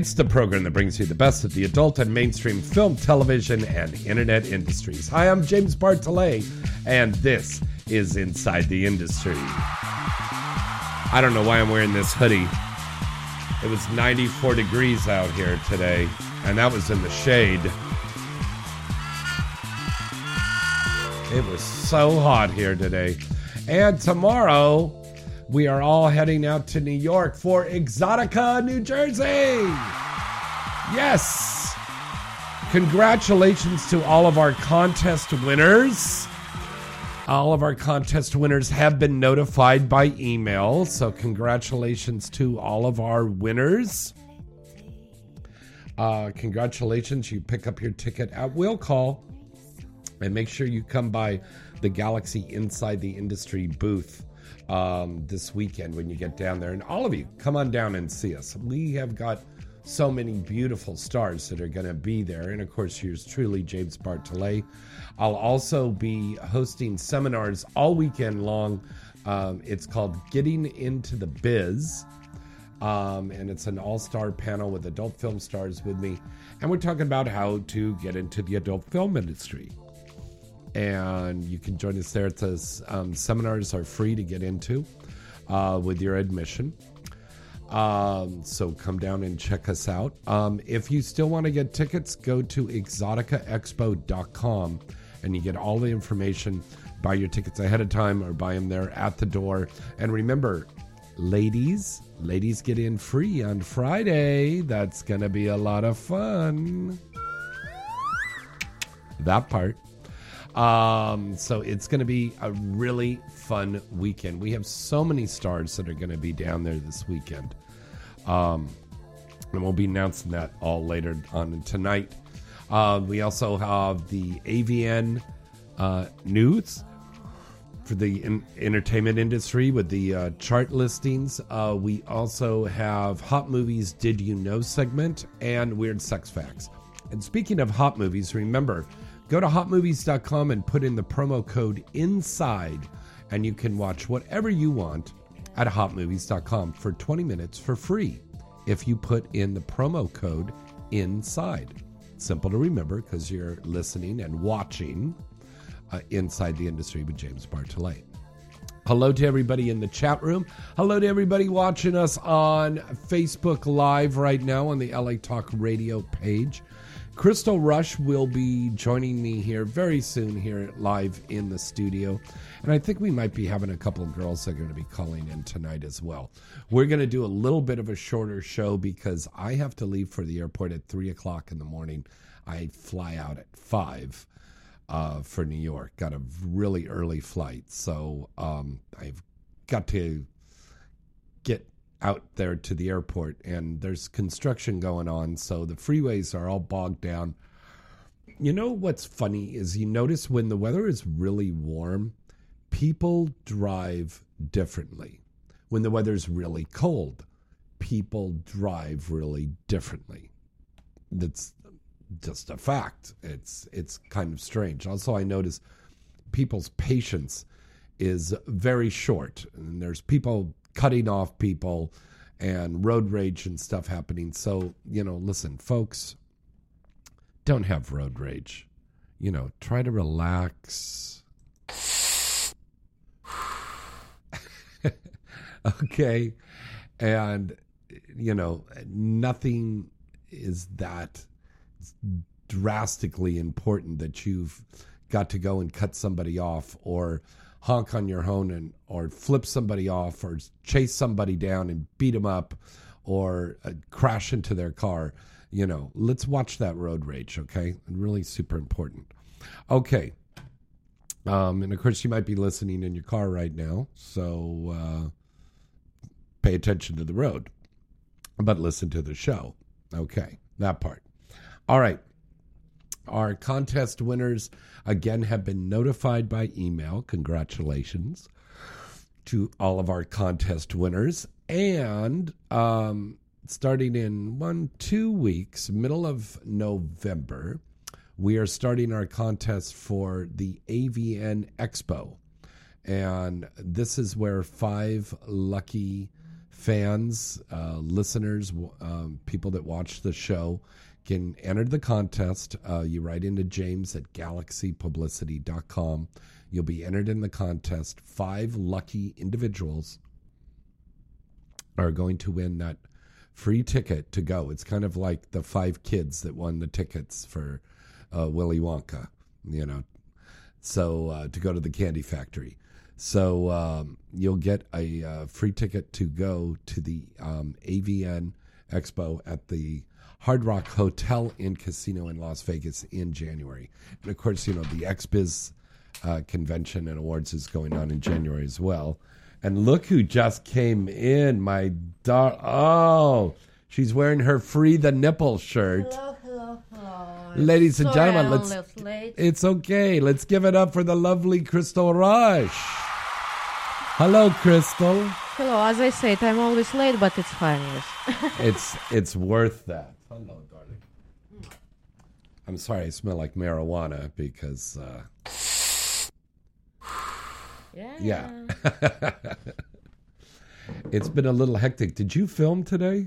It's the program that brings you the best of the adult and mainstream film, television, and internet industries. Hi, I'm James Bartholet, and this is Inside the Industry. I don't know why I'm wearing this hoodie. It was 94 degrees out here today, and that was in the shade. It was so hot here today. And tomorrow, we are all heading out to New York for Exxxotica, New Jersey. Yes. Congratulations to all of our contest winners. All of our contest winners have been notified by email. So, congratulations to all of our winners. Uh, congratulations. You pick up your ticket at will call and make sure you come by the Galaxy Inside the Industry booth um, this weekend when you get down there. And all of you, come on down and see us. We have got so many beautiful stars that are going to be there. And of course, yours truly, James Bartholet. I'll also be hosting seminars all weekend long. Um, it's called Getting Into the Biz. Um, and it's an all star panel with adult film stars with me. And we're talking about how to get into the adult film industry and you can join us there. It says um, seminars are free to get into uh, with your admission. Um, so come down and check us out. Um, if you still want to get tickets, go to exoticaexpo.com and you get all the information. Buy your tickets ahead of time or buy them there at the door. And remember, ladies, ladies get in free on Friday. That's going to be a lot of fun. That part. Um, so it's going to be a really fun weekend. We have so many stars that are going to be down there this weekend. Um, and we'll be announcing that all later on tonight. Uh, we also have the AVN uh, news for the in- entertainment industry with the uh, chart listings. Uh, we also have Hot Movies Did You Know segment and Weird Sex Facts. And speaking of hot movies, remember, go to hotmovies.com and put in the promo code INSIDE, and you can watch whatever you want at hotmovies.com for 20 minutes for free if you put in the promo code INSIDE. Simple to remember because you're listening and watching uh, Inside the Industry with James Bartholet. Hello to everybody in the chat room. Hello to everybody watching us on Facebook Live right now on the LA Talk Radio page. Crystal Rush will be joining me here very soon here live in the studio. And I think we might be having a couple of girls that are going to be calling in tonight as well. We're going to do a little bit of a shorter show because I have to leave for the airport at 3 o'clock in the morning. I fly out at 5 uh, for New York. Got a really early flight. So um, I've got to get out there to the airport and there's construction going on so the freeways are all bogged down. You know what's funny is you notice when the weather is really warm people drive differently. When the weather's really cold people drive really differently. That's just a fact. It's it's kind of strange. Also i notice people's patience is very short and there's people cutting off people and road rage and stuff happening. So, you know, listen, folks, don't have road rage. You know, try to relax. okay. And, you know, nothing is that drastically important that you've got to go and cut somebody off or honk on your horn and or flip somebody off or chase somebody down and beat them up or uh, crash into their car you know let's watch that road rage okay really super important okay Um, and of course, you might be listening in your car right now, so uh, pay attention to the road, but listen to the show. Okay, that part. All right. Our contest winners again have been notified by email. Congratulations to all of our contest winners. And um, starting in one, two weeks, middle of November, we are starting our contest for the AVN Expo. And this is where five lucky fans, uh, listeners, um, people that watch the show can enter the contest. Uh, you write into James at galaxypublicity.com. You'll be entered in the contest. Five lucky individuals are going to win that free ticket to go. It's kind of like the five kids that won the tickets for uh, Willy Wonka, you know, so uh, to go to the candy factory. So um, you'll get a uh, free ticket to go to the um, AVN Expo at the Hard Rock Hotel and Casino in Las Vegas in January. And of course, you know, the XBiz uh, convention and awards is going on in January as well. And look who just came in, my dar. Oh, she's wearing her Free the Nipple shirt. Hello, hello, hello. Ladies and Sorry gentlemen, let's. a little late. It's okay. Let's give it up for the lovely Crystal Rush. Hello, Crystal. Hello, as I said, I'm always late, but it's fine. Yes. it's it's worth that. Hello, darling. I'm sorry, I smell like marijuana because uh, Yeah. yeah, it's been a little hectic. Did you film today?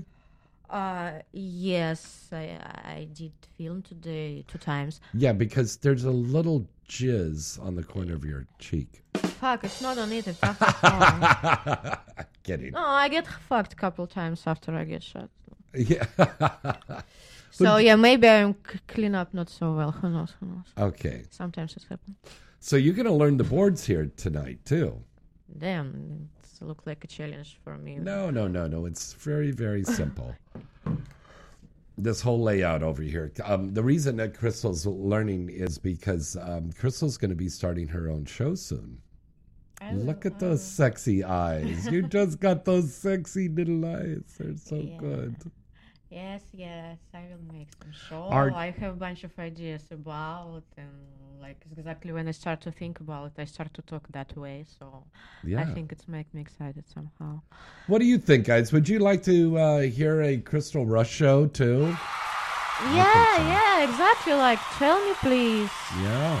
Uh, yes, I I did film today two times. Yeah, because there's a little jizz on the corner of your cheek. Fuck, it's not on it. It's after phone. Kidding. No, I get fucked a couple times after I get shot. Yeah. So yeah, maybe I'm c- clean up not so well. Who knows? Who knows? okay. Sometimes it happens. So you're gonna learn the boards here tonight too. Damn, it looked like a challenge for me. No, no, no, no. It's very, very simple. this whole layout over here. Um, the reason that Crystal's learning is because um, Crystal's going to be starting her own show soon. Look at those sexy eyes. You just got those sexy little eyes. They're so Yeah. good. Yes, yes, I will make some show. Are- I have a bunch of ideas about, and like exactly when I start to think about it, I start to talk that way. So Yeah. I think it's make me excited somehow. What do you think, guys? Would you like to uh, hear a Crystal Rush show too? Yeah, yeah, exactly. Like, tell me, please. Yeah.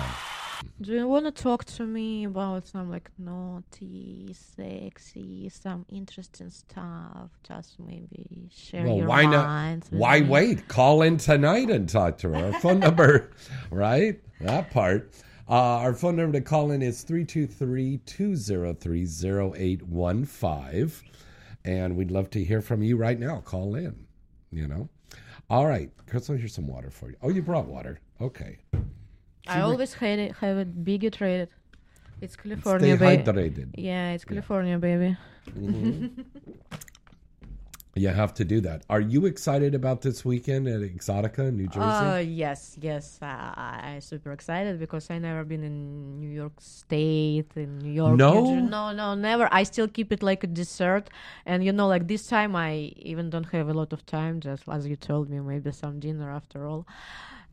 Do you want to talk to me about some like naughty, sexy, some interesting stuff? Just maybe share Well, your why not? minds Why me. wait? Call in tonight and talk to her. Our phone number, right? That part. Uh, our phone number to call in is 323 203 0815. And we'd love to hear from you right now. Call in, you know. All right. Crystal, here's some water for you. Oh, you brought water. Okay. I always had it, have it. It's Stay California, baby. hydrated. Yeah, it's California, baby. You have to do that. Are you excited about this weekend at Exxxotica in New Jersey? Uh, yes, yes. Uh, I'm super excited because I never been in New York State, in New York. No? New no, no, never. I still keep it like a dessert, and you know, like this time, I even don't have a lot of time. Just as you told me, maybe some dinner after all,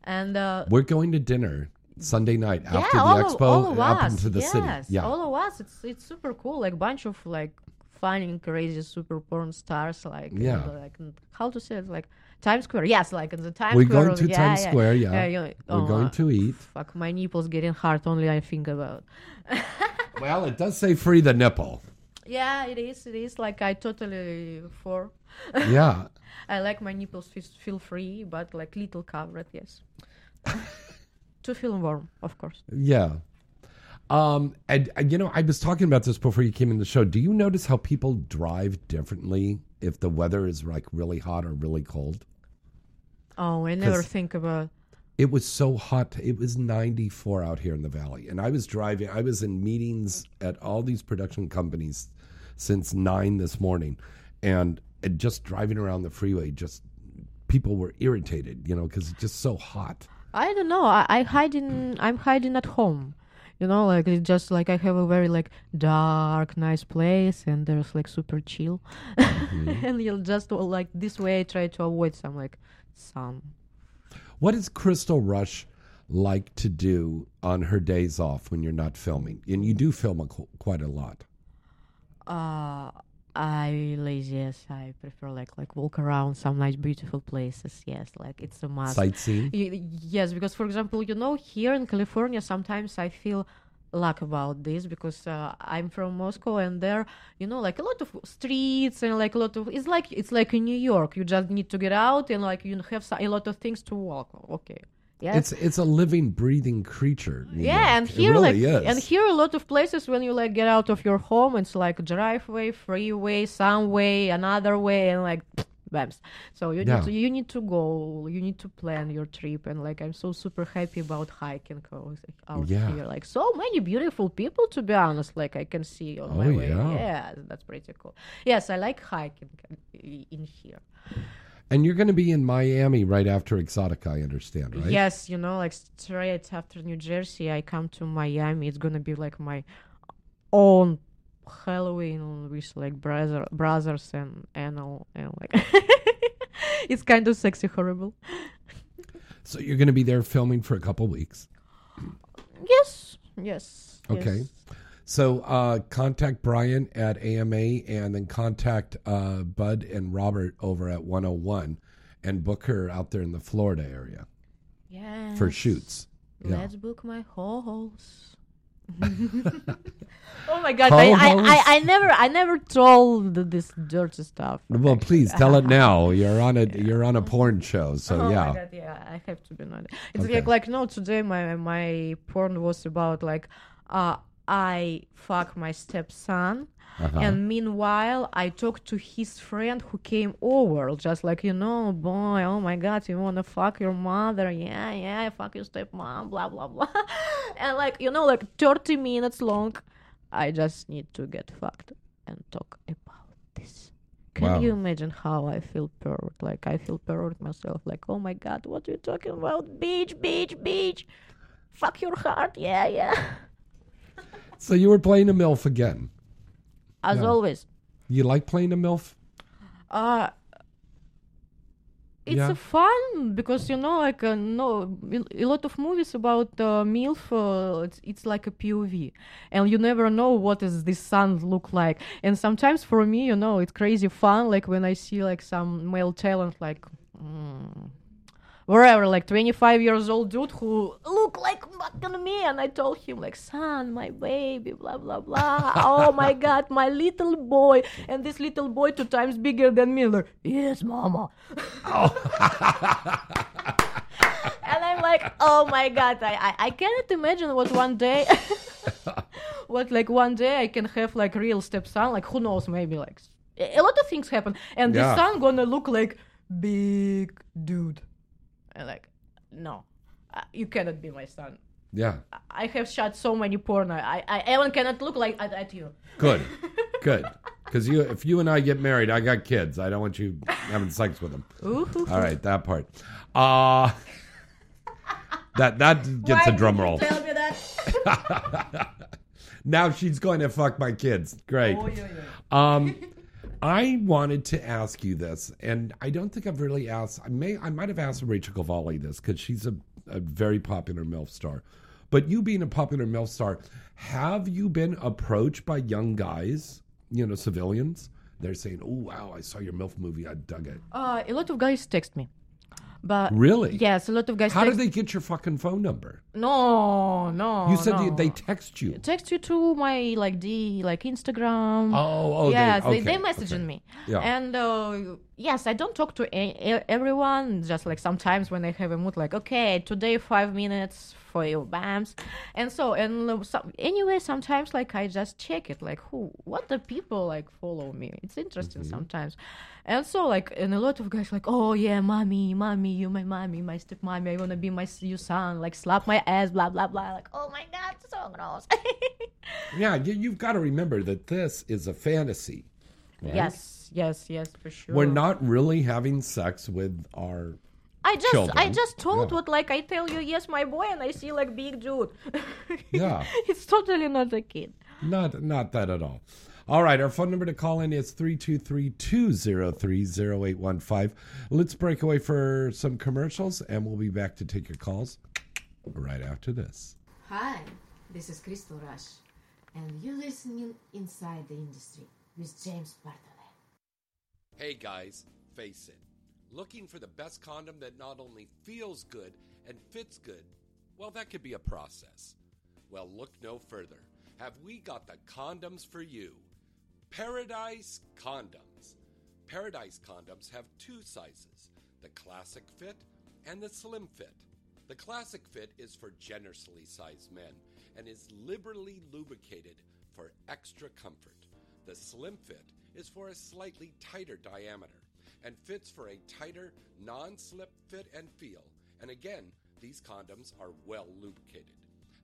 and uh, We're going to dinner Sunday night yeah, after the all expo all of up us. into the yes, city. Yeah. all of us. It's it's super cool. Like bunch of like fun and crazy super porn stars. Like Yeah. the, like in- how to say it? Like Times Square. Yes, like in the Times We're Square. going to yeah, Times yeah. Square, yeah. Yeah, you- We're oh, going uh, to eat. Fuck, my nipples getting hard. Only I think about. Well, it does say free the nipple. Yeah, it is. It is. Like I totally for. Yeah. I like my nipples feel free, but like little covered. Yes. to feel warm, of course. Yeah. Um, and, and, you know, I was talking about this before you came in the show. Do you notice how people drive differently if the weather is like really hot or really cold? Oh, I never think about. It was so hot. It was 94 out here in the valley. And I was driving, I was in meetings at all these production companies since nine this morning. And, and just driving around the freeway, just people were irritated, you know, because it's just so hot. I don't know. I, I hide in. I'm hiding at home. You know, like it's just like I have a very like dark, nice place, and there's like super chill, Mm-hmm. and you'll just like this way I try to avoid some like sun. What does Crystal Rush like to do on her days off when you're not filming? And you do film a, qu- quite a lot. Uh, I lazy. Yes, I prefer like like walk around some nice, beautiful places. Yes, like it's a must. Sightseeing? Y- yes, because for example, you know, here in California, sometimes I feel luck about this because uh, I'm from Moscow and there, you know, like a lot of streets and like a lot of it's like it's like in New York. You just need to get out and like you have a lot of things to walk. Okay. Yeah. It's it's a living, breathing creature. Yeah, York. and here really like is. and here a lot of places when you like get out of your home, it's like driveway, freeway, some way, another way, and like bams. So you Yeah. need to you need to go, you need to plan your trip, and like I'm so super happy about hiking out out Yeah. here. Like so many beautiful people, to be honest. Like I can see on oh, my Oh, way. yeah. Yeah, that's pretty cool. Yes, I like hiking in here. And you're going to be in Miami right after Exxxotica, I understand, right? Yes, you know, like straight after New Jersey, I come to Miami. It's gonna be like my own Halloween with like brother, brothers and Anal and like it's kind of sexy, horrible. So you're going to be there filming for a couple weeks. Yes, yes. Okay. yes. So uh, contact Brian at AMA and then contact uh, Bud and Robert over at 101 and book her out there in the Florida area Yes. for shoots. Yeah. Let's book my holes. oh my god! I, I, I, I never I never told this dirty stuff. Well, please tell it now. You're on a you're on a porn show, so oh yeah. my god, yeah, I have to be not. It's Okay. like like no, today my my porn was about like uh I fuck my stepson. Uh-huh. And meanwhile, I talked to his friend who came over, just like, you know, boy, oh my God, you wanna fuck your mother? Yeah, yeah, fuck your stepmom, blah, blah, blah. and like, you know, like 30 minutes long, I just need to get fucked and talk about this. Can Wow. you imagine how I feel pervert? Like I feel pervert myself. Like, oh my god, what are you talking about? Bitch, bitch, bitch. Fuck your heart. Yeah, yeah. So you were playing a MILF again. As Yeah. always. You like playing a MILF? Uh it's Yeah. fun because you know, like uh, no, a lot of movies about uh, milf. Uh, it's, it's like a POV, and you never know what does this son look like. And sometimes for me, you know, it's crazy fun. Like when I see like some male talent, like mm, wherever, like 25 years old dude who look like fucking me, and I told him like, son, my baby, blah blah blah. oh my god, my little boy, and this little boy two times bigger than me. Like, yes, mama. oh. and I'm like, oh my god, I, I, I cannot imagine what one day, what like one day I can have like real stepson. Like who knows, maybe like a a lot of things happen, and Yeah. the son gonna look like big dude. And like, no, uh, you cannot be my son. Yeah. I have shot so many porn. I, I even cannot look like at, at you. Good. Good. Because you, if you and I get married, I got kids. I don't want you having sex with them. Ooh. All right, that part. Uh that that gets Why a drum roll. Tell me that. Now she's going to fuck my kids. Great. Oh, yeah, yeah. Um, I wanted to ask you this, and I don't think I've really asked. I may, I might have asked Rachael Cavalli this because she's a, a very popular MILF star. But you being a popular MILF star, have you been approached by young guys, you know, civilians? They're saying, "Oh wow, I saw your MILF movie. I dug it." Uh, a lot of guys text me. But Really? yes, a lot of guys How text did they get your fucking phone number? No, no. You said no. they, they text you. text you to my like the like Instagram. Oh, oh, they- yes, they, they, okay, messaging okay. me. Yeah. And uh, yes, I don't talk to a- everyone. Just like sometimes when I have a mood, like okay, today five minutes for you, bams. And so and some, anyway, sometimes like I just check it, like who, what the people like follow me. It's interesting Mm-hmm. sometimes. And so like and a lot of guys like, oh yeah, mommy, mommy, you my mommy, my step mommy, I wanna be my your son, like slap my ass, blah blah blah. Like oh my god, so gross. Yeah, you, you've got to remember that this is a fantasy. right? Yes, yes, yes, for sure. We're not really having sex with our I just I just told Yeah. what like I tell you yes my boy and I see like big dude. Yeah. it's totally not a kid. Not not that at all. All right, our phone number to call in is 323-203-0815. Let's break away for some commercials and we'll be back to take your calls right after this. Hi, this is Crystal Rush, and you're listening Inside the Industry with James Bartholet. Hey guys, face it. Looking for the best condom that not only feels good and fits good, well, that could be a process. Well, look no further. Have we got the condoms for you? Paradise Condoms. Paradise Condoms have two sizes the classic fit and the slim fit. The classic fit is for generously sized men and is liberally lubricated for extra comfort. The slim fit is for a slightly tighter diameter and fits for a tighter, non slip fit and feel. And again, these condoms are well lubricated.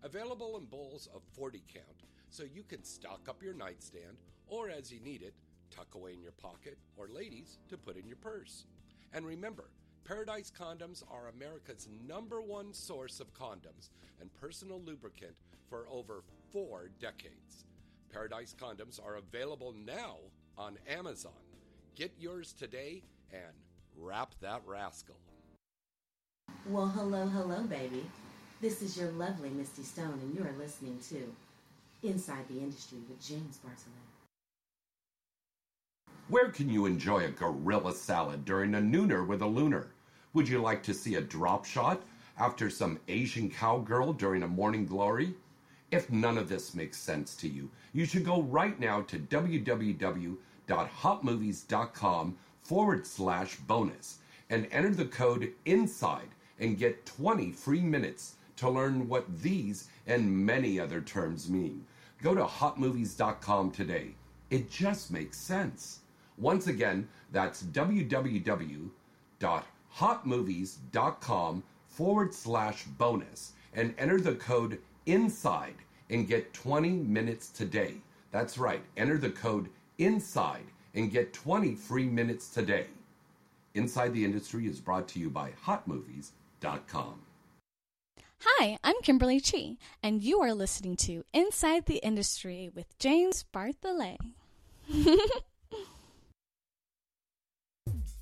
Available in bowls of 40 count, so you can stock up your nightstand or as you need it, tuck away in your pocket, or ladies, to put in your purse. And remember, Paradise Condoms are America's number one source of condoms and personal lubricant for over four decades. Paradise Condoms are available now on Amazon. Get yours today and wrap that rascal. Well, hello, hello, baby. This is your lovely Misty Stone, and you are listening to Inside the Industry with James Bartholet. Where can you enjoy a gorilla salad during a nooner with a lunar? Would you like to see a drop shot after some Asian cowgirl during a morning glory? If none of this makes sense to you, you should go right now to www.hotmovies.com forward slash bonus and enter the code INSIDE and get 20 free minutes to learn what these and many other terms mean. Go to hotmovies.com today. It just makes sense. Once again, that's www.hotmovies.com forward slash bonus and enter the code INSIDE and get 20 minutes today. That's right, enter the code INSIDE and get 20 free minutes today. Inside the Industry is brought to you by hotmovies.com. Hi, I'm Kimberly Chi, and you are listening to Inside the Industry with James Bartholet.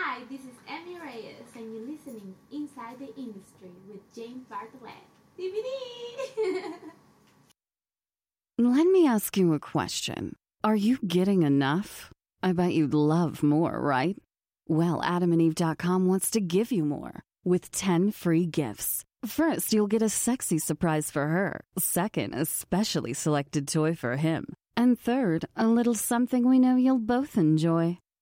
Hi, this is Emmy Reyes, and you're listening Inside the Industry with James Bartlett. DVD! Let me ask you a question. Are you getting enough? I bet you'd love more, right? Well, adamandeve.com wants to give you more with 10 free gifts. First, you'll get a sexy surprise for her. Second, a specially selected toy for him. And third, a little something we know you'll both enjoy.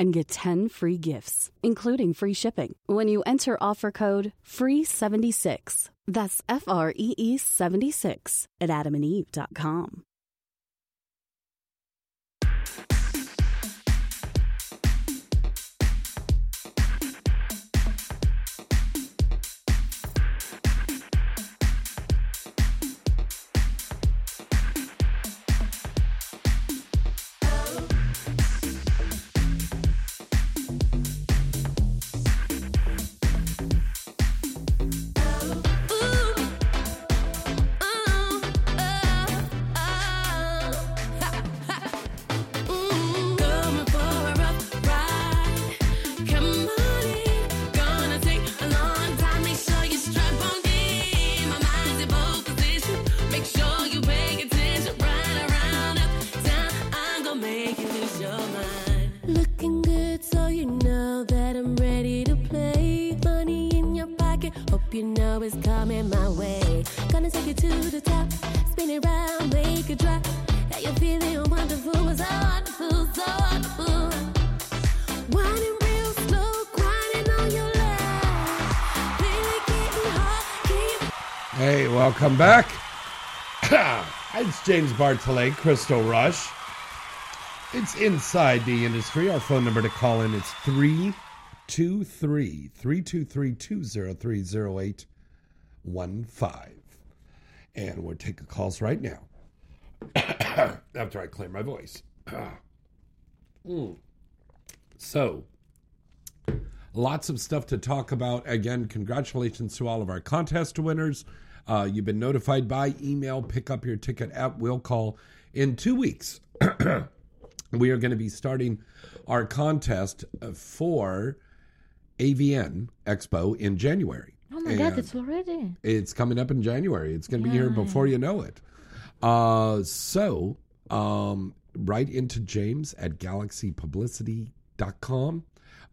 and get 10 free gifts, including free shipping, when you enter offer code FREE76. That's F R E E 76 at adamandeve.com. welcome back. it's James Bartholet, Crystal Rush. It's inside the industry. Our phone number to call in is 323 323 203 And we're taking calls right now. After I clear my voice. Mm. So, lots of stuff to talk about. Again, congratulations to all of our contest winners. Uh, you've been notified by email. Pick up your ticket at will call in two weeks. we are going to be starting our contest uh, for AVN Expo in January. Oh my god, it's already. it's coming up in January. It's going to be here before you know it. Uh, so, um, write into James at galaxypublicity.com.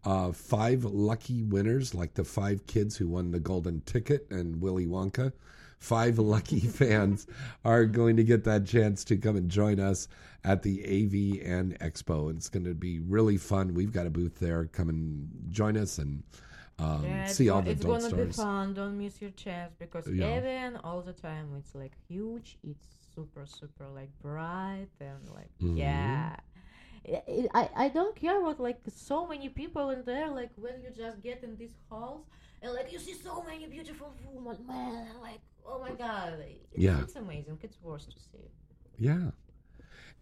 Uh, five lucky winners, like the five kids who won the golden ticket and Willy Wonka. Five lucky fans are going to get that chance to come and join us at the AVN Expo. It's going to be really fun. We've got a booth there. Come and join us and um, Yeah, see all the it's adult gonna be fun. Don't miss your chance because Yeah. even all the time it's like huge. It's super super like bright and like Mhm. yeah. I- I, I I don't care what like so many people in there like when you just get in these halls and like you see so many beautiful women man like oh my god Yeah. it's amazing it's worth to see Yeah.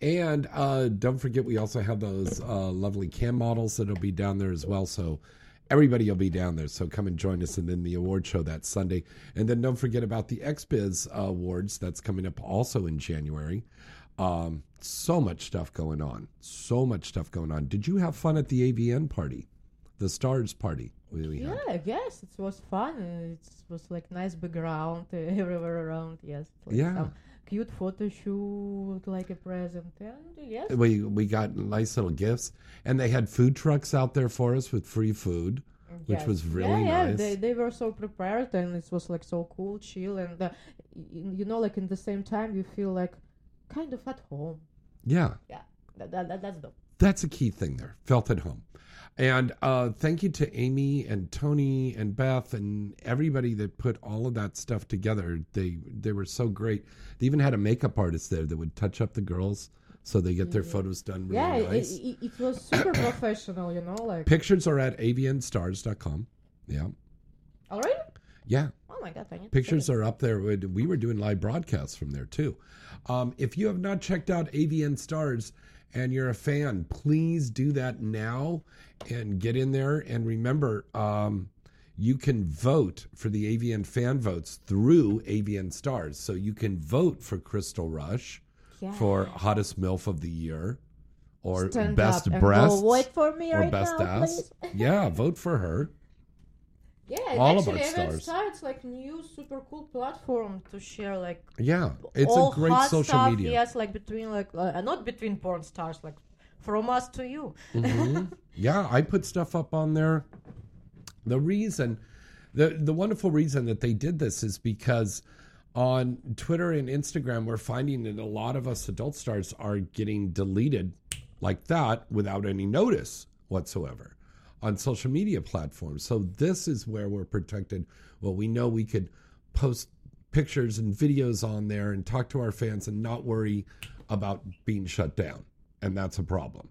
And uh, don't forget, we also have those uh, lovely cam models that'll be down there as well. So everybody will be down there. So come and join us. And then the award show that Sunday. And then don't forget about the XBiz Awards that's coming up also in January. Um, so much stuff going on. So much stuff going on. Did you have fun at the AVN party? The Stars party? we- we yeah I guess it was fun it was like nice background uh, everywhere around yes like Yeah. some cute photo shoot like a present and yes We, we got nice little gifts. And they had food trucks out there for us with free food. Which Yes. was really yeah, yeah. nice. They, they were so prepared and it was like so cool, chill, and uh, y- you know, like in the same time, you feel like kind of at home. Yeah. Yeah, that, that, that, that's dope. That's a key thing there. Felt at home. And uh, thank you to Amy and Tony and Beth and everybody that put all of that stuff together. They they were so great. They even had a makeup artist there that would touch up the girls so they get their photos done really yeah, it, nice. it, it was super professional, you know, like Pictures are at avnstars.com. Yeah. already. Yeah. Oh my god, I need to Pictures are up there. We we were doing live broadcasts from there too. Um, if you have not checked out AVN Stars and you're a fan, please do that now and get in there. And remember, um, you can vote for the AVN fan votes through AVN Stars. So you can vote for Crystal Rush for hottest MILF of the year or Stand best and breasts for me or right best now, ass. please. yeah, vote for her. Yeah, all actually, about stars. Star, it's like new super cool platform to share like Yeah, it's all a great hot social stuff, media. Yes, like between like uh, not between porn stars, like from us to you. Mhm. yeah, I put stuff up on there. The reason, the the wonderful reason that they did this is because on Twitter and Instagram, we're finding that a lot of us adult stars are getting deleted like that without any notice whatsoever on social media platforms. So this is where we're protected. Well, we know we could post pictures and videos on there and talk to our fans and not worry about being shut down. And that's a problem.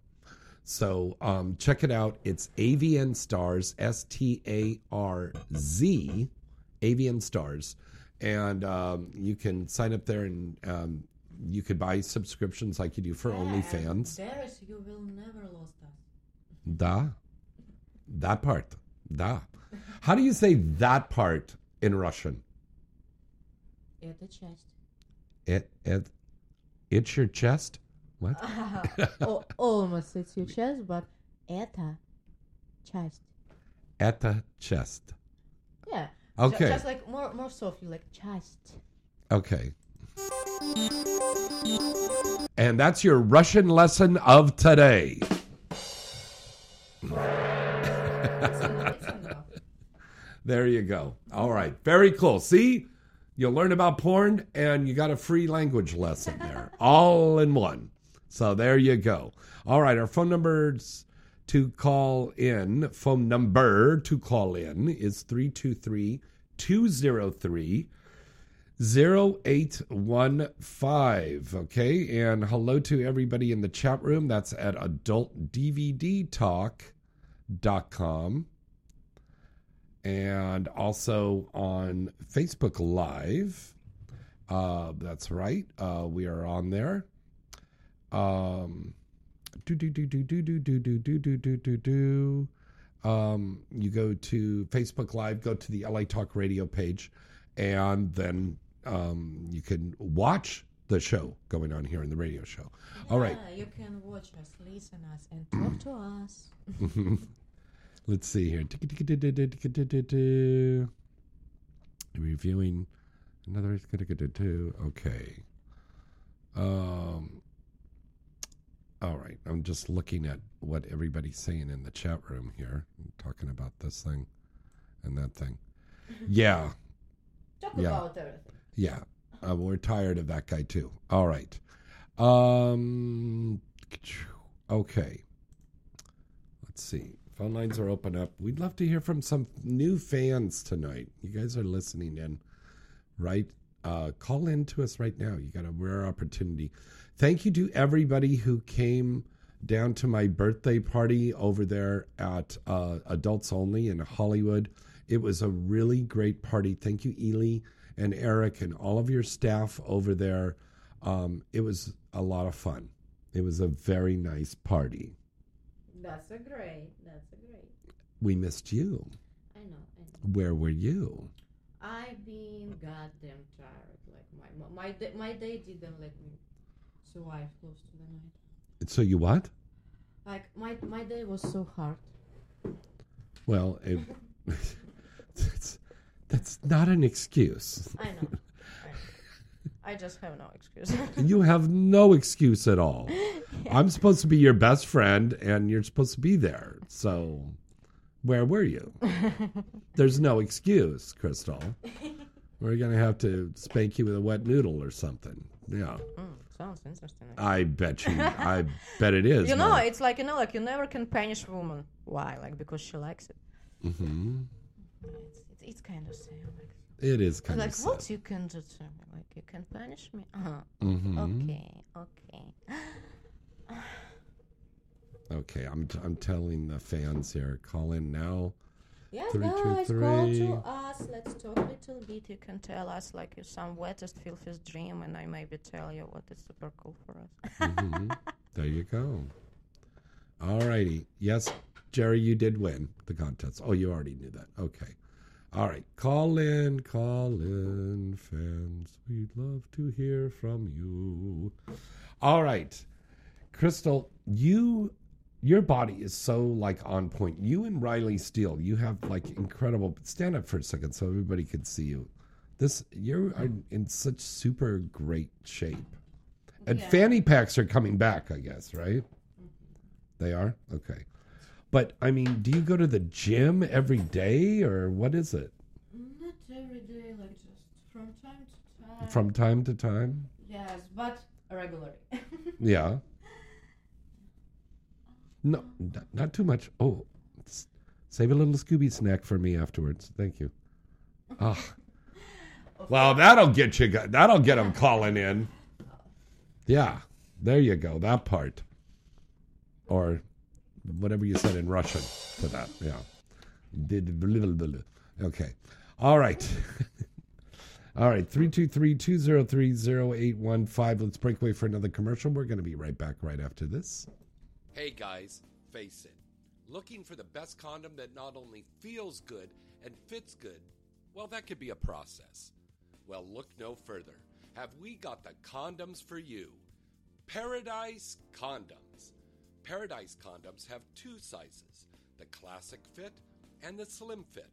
So um, check it out. It's AVN Stars, S T A R Z, AVN Stars. And um, you can sign up there and um, you could buy subscriptions like you do for OnlyFans. There is you will never lose us. Da. That part. Da. How do you say that part in Russian? Это часть. It, it, it's your chest? What? О- Almost it's your chest, but это часть. Это chest. Yeah. Ju- Okay. Just like more more softly, like часть. Okay. And that's your Russian lesson of today. There you go. All right. Very cool. See? You'll learn about porn, and you got a free language lesson there, all in one. So there you go. All right, our phone numbers to call in, phone number to call in is 323 203 0815. Okay. And hello to everybody in the chat room. That's at adultdvdtalk.com. And also on Facebook Live. Uh, that's right. Uh, we are on there. Um, do do do do do do do do do do do do do. Um, you go to Facebook Live, go to the LA Talk Radio page, and then um, you can watch the show going on here in the radio show. All right. You can watch us, listen us, and talk to us. Let's see here. Reviewing another. Okay. Um. All right. I'm just looking at what everybody's saying in the chat room here, talking about this thing and that thing. Yeah. Talk Yeah. about everything. Yeah. Uh, we're tired of that guy too. All right. Um. Okay. Let's see. Phone lines are open up. We'd love to hear from some new fans tonight. You guys are listening in, right? Uh, call in to us right now. You got a rare opportunity. Thank you to everybody who came down to my birthday party over there at uh, Adults Only in Hollywood. It was a really great party. Thank you, Ely and Eric, and all of your staff over there. Um, it was a lot of fun. It was a very nice party. That's a great. That's a great. We missed you. I know. I know. Where were you? I've been goddamn tired. Like my my day, my day didn't let me survive close to the night. So you what? Like my my day was so hard. Well, it, it's, that's not an excuse. I know. I, just have no excuse. You have no excuse at all. I'm supposed to be your best friend, and you're supposed to be there. So, where were you? There's no excuse, Crystal. We're gonna have to spank you with a wet noodle or something. Yeah, Mm, sounds interesting. I bet you. I bet it is. you know, man. it's like you know, like you never can punish a woman. Why? Like because she likes it. Mm-hmm. It's, it's, it's kind of sad. Like, It is kind like of sad. what you can do to me? Like you can punish me? Uh huh. Mhm. Okay. Okay. Okay, I'm I'm telling the fans here. Call in now. Yes, Three, two, guys, call to us. Let's talk a little bit. You can tell us like some wettest, filthiest dream, and I maybe tell you what is super cool for us. Mhm. There you go. All righty. Yes, Jerry, you did win the contest. Oh, you already knew that. Okay. All right. Call in, call in, fans. We'd love to hear from you. All right. Crystal, you your body is so like on point. You and Riley Steele, you have like incredible stand up for a second so everybody can see you. This you are in such super great shape. And Yeah. fanny packs are coming back, I guess, right? Mm-hmm. They are? Okay. But I mean, do you go to the gym every day or what is it? Not every day, like just from time to time. From time to time? yes, but regularly. Yeah. No, not, not too much. Oh, save a little Scooby snack for me afterwards. Thank you. Ah. Well, that'll get you. That'll get them calling in. Yeah, there you go. That part, or whatever you said in Russian for that. Yeah. Did. Okay. All right. All right. 323 203 0815. Let's break away for another commercial. We're going to be right back right after this. Hey guys, face it. Looking for the best condom that not only feels good and fits good, well, that could be a process. Well, look no further. Have we got the condoms for you? Paradise Condoms. Paradise Condoms have two sizes the classic fit and the slim fit.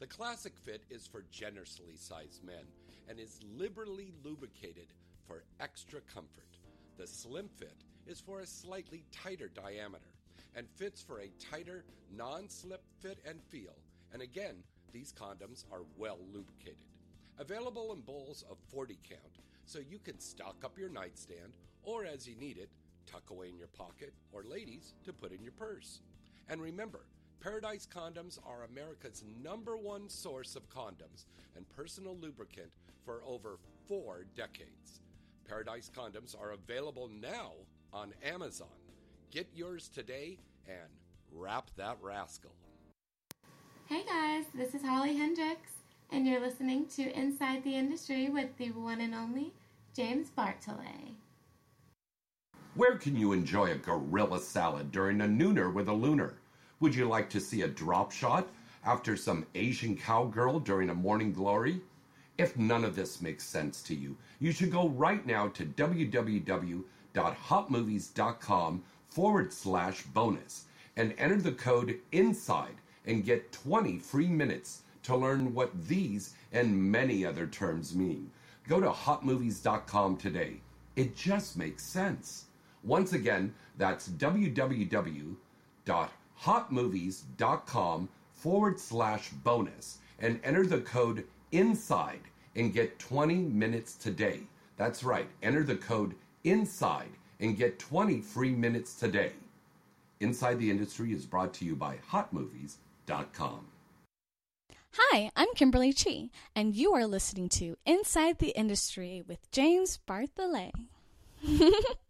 The classic fit is for generously sized men and is liberally lubricated for extra comfort. The slim fit is for a slightly tighter diameter and fits for a tighter, non slip fit and feel. And again, these condoms are well lubricated. Available in bowls of 40 count, so you can stock up your nightstand or as you need it, tuck away in your pocket, or ladies, to put in your purse. And remember, Paradise Condoms are America's number one source of condoms and personal lubricant for over four decades. Paradise Condoms are available now on Amazon. Get yours today and wrap that rascal. Hey guys, this is Holly Hendricks, and you're listening to Inside the Industry with the one and only James Bartholet. Where can you enjoy a gorilla salad during a nooner with a lunar? Would you like to see a drop shot after some Asian cowgirl during a morning glory? If none of this makes sense to you, you should go right now to www.hotmovies.com forward slash bonus and enter the code INSIDE and get 20 free minutes to learn what these and many other terms mean. Go to hotmovies.com today. It just makes sense. Once again, that's www.hotmovies.com forward slash bonus and enter the code INSIDE and get 20 minutes today. That's right, enter the code INSIDE and get 20 free minutes today. Inside the Industry is brought to you by hotmovies.com. Hi, I'm Kimberly Chi, and you are listening to Inside the Industry with James Bartholet.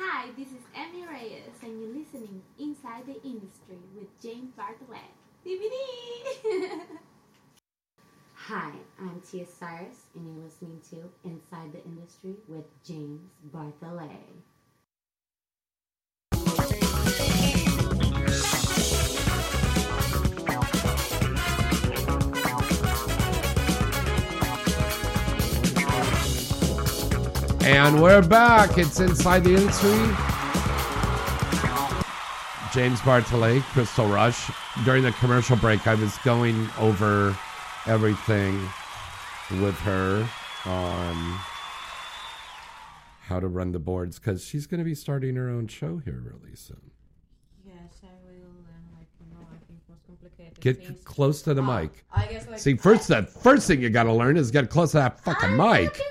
Hi, this is Emmy Reyes, and you're listening Inside the Industry with James Bartholet. DVD! Hi, I'm Tia Cyrus, and you're listening to Inside the Industry with James Bartholet. And we're back. It's Inside the Industry. James Bartholet, Crystal Rush. During the commercial break, I was going over everything with her on how to run the boards because she's going to be starting her own show here really soon. Yes, I will. You know, I think most complicated. Get things- close to the Ah, mic. I guess like See, first that first thing you got to learn is get close to that fucking I'm mic. fucking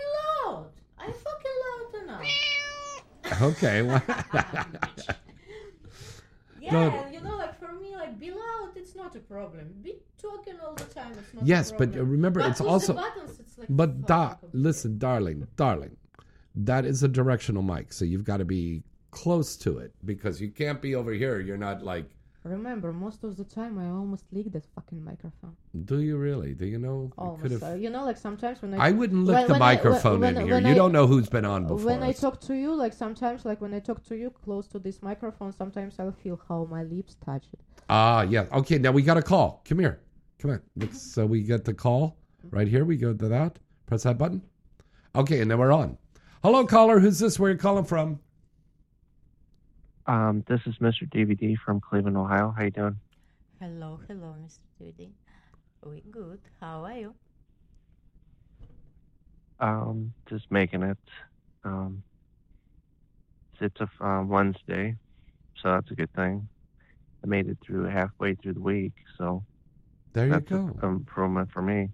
loud. I'm fucking loud enough. Okay. Yeah, No. you know, like for me, like be loud, it's not a problem. Be talking all the time, it's not. yes, but uh, remember, But it's also. buttons, it's like but da- listen, darling, darling, that is a directional mic, so you've got to be close to it because you can't be over here. You're not like. Remember, most of the time I almost lick that fucking microphone. Do you really? Do you know? You Almost. Uh, you know, like sometimes when I I wouldn't lick when- the when I- when- microphone in here. You I- don't know who's been on before. When I talk to you, like sometimes, like when I talk to you close to this microphone, sometimes I'll feel how my lips touch it. Ah, yeah. Okay, now we got a call. Come here. Come on. Let's- So we get the call right here. We go to that. Press that button. Okay, and then we're on. Hello, caller. Who's this? Where you calling from? Um, this is Mr. DVD from Cleveland, Ohio. How you doing? Hello, hello, Mr. DVD. We good. How are you? Um, just making it. Um, it's a uh, Wednesday, so that's a good thing. I made it through halfway through the week, so There you that's go. an improvement for me.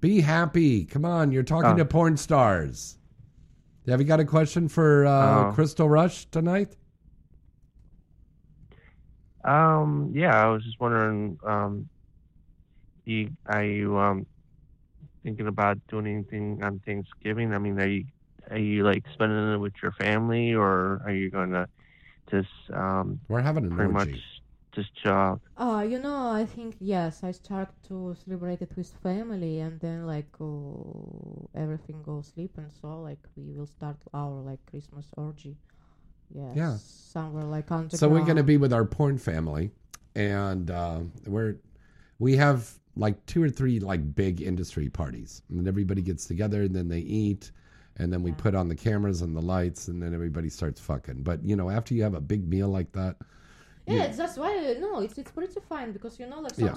Be happy. Come on. You're talking Oh. to porn stars. Have you got a question for uh, Oh. Crystal Rush tonight? Um, yeah, I was just wondering. Um, you are you um thinking about doing anything on Thanksgiving? I mean, are you are you like spending it with your family, or are you gonna just um We're having an pretty orgy. much just chill out? Uh, you know, I think yes, I start to celebrate it with family, and then like oh, everything goes sleep, and so like we will start our like Christmas orgy. Yes, Yeah. somewhere like on So we're going to be with our porn family, and uh, we're we have like two or three like big industry parties, and everybody gets together, and then they eat, and then we put on the cameras and the lights, and then everybody starts fucking. But you know, after you have a big meal like that, Yeah, it's that's why no, it's it's pretty fine because you know like Yeah.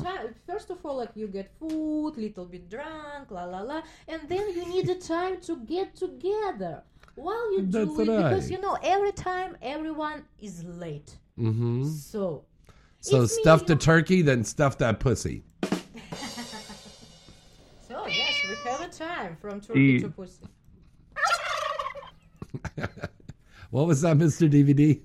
first of all like you get food, little bit drunk, la la la, and then you need the time to get together while you do That's it because you know every time everyone is late. hmm So so It's me, stuff the know. turkey, then stuff that pussy. so yes, we have a time from turkey you- to pussy. What was that, Mister DVD?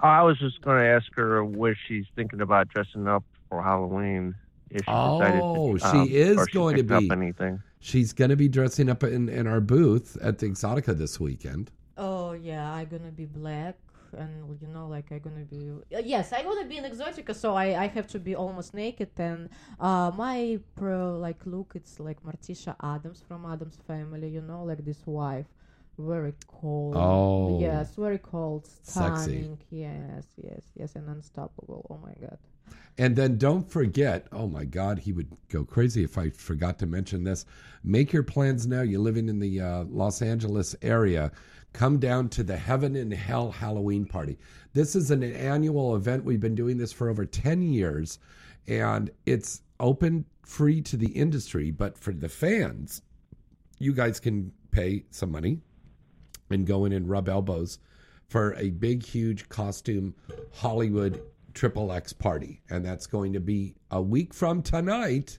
Oh, I was just going to ask her what she's thinking about dressing up for Halloween. If she decided Oh, to, she um, is going to picked up be. anything. She's going to be dressing up in, in our booth at the Exxxotica this weekend. Oh yeah, I'm gonna be black, and you know, like i'm gonna be. Uh, yes, i'm gonna be an Exxxotica, so I I have to be almost naked, and uh, my pro like look, it's like Morticia Addams from Addams Family, you know, like this wife, very cold. Oh. yes, very cold, Sexy. stunning. Yes, yes, yes, and unstoppable. Oh my god. And then don't forget, oh my God, he would go crazy if I forgot to mention this. Make your plans now. You're living in the uh, Los Angeles area. Come down to the Heaven and Hell Halloween party. This is an annual event. We've been doing this for over 10 years, and it's open free to the industry. But for the fans, you guys can pay some money and go in and rub elbows for a big, huge costume Hollywood triple X party. And that's going to be a week from tonight,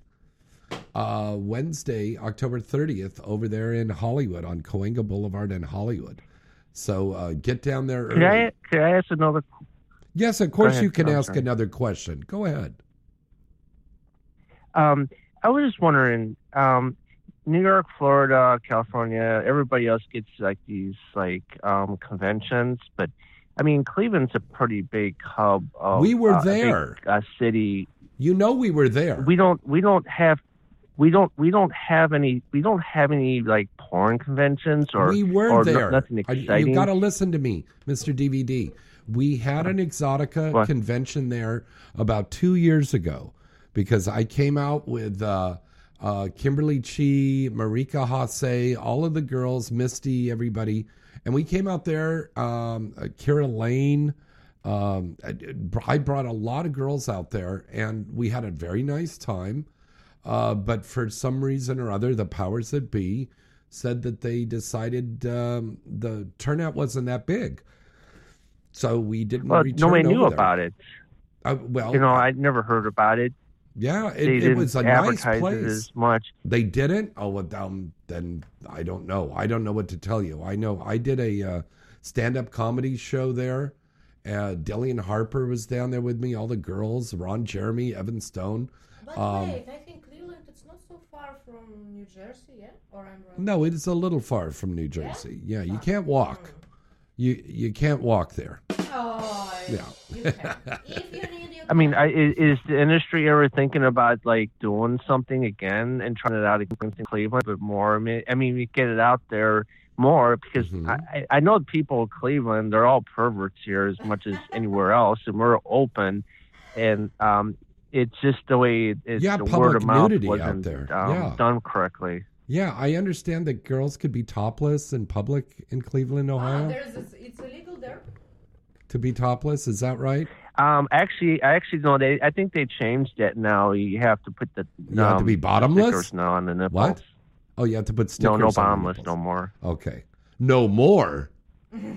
uh, Wednesday, October 30th, over there in Hollywood on Cahuenga Boulevard in Hollywood. So uh, get down there early. Could I, could I ask another yes, of course you can I'm ask sorry. another question. Go ahead. Um, I was just wondering, um, New York, Florida, California, everybody else gets like these like um, conventions, but I mean Cleveland's a pretty big hub. Of, We were uh, a big, there. uh, city. You know we were there. We don't. We don't have. We don't. We don't have any. We don't have any like porn conventions or we were or no- there. nothing exciting. You got to listen to me, Mr. DVD. We had an Exxxotica What? convention there about two years ago because I came out with uh, uh, Kimberly Chi, Marika Hase, all of the girls, Misty, everybody. And we came out there, um, uh, Kira Lane. Um, I- brought a lot of girls out there and we had a very nice time. Uh, but for some reason or other, the powers that be said that they decided um, the turnout wasn't that big. So we didn't well, nobody knew there. about it. Uh, well, you know, I'd never heard about it. Yeah, it, it didn't was a nice advertise it place. as much. They didn't. Oh, well, um, then I don't know. I don't know what to tell you. I know I did a uh, stand-up comedy show there. Uh, Dillion Harper was down there with me. All the girls, Ron Jeremy, Evan Stone. But Um, wait, I think Cleveland it's not so far from New Jersey, yeah? Or I'm wrong. No, it is a little far from New Jersey. Yeah, you can't walk. You you can't walk there. Oh, Yeah. you you I mean, I, is, is the industry ever thinking about like doing something again and trying it out again in Cleveland, but more? I mean, I mean, we get it out there more because Mm-hmm. I, I know people in Cleveland they're all perverts here as much as anywhere else, and we're open, and um, it's just the way it's Yeah, the word of mouth nudity wasn't there. Um, Yeah. done correctly. Yeah, I understand that girls could be topless in public in Cleveland, Ah, Ohio. there's this, it's illegal there. to be topless, is that right? Um, actually, I actually know they. I think they changed it now. You have to put the You have to um, be bottomless? stickers now on the nipples. What? Oh, you have to put No, stickers. no on the bottomless no more. Okay, no more.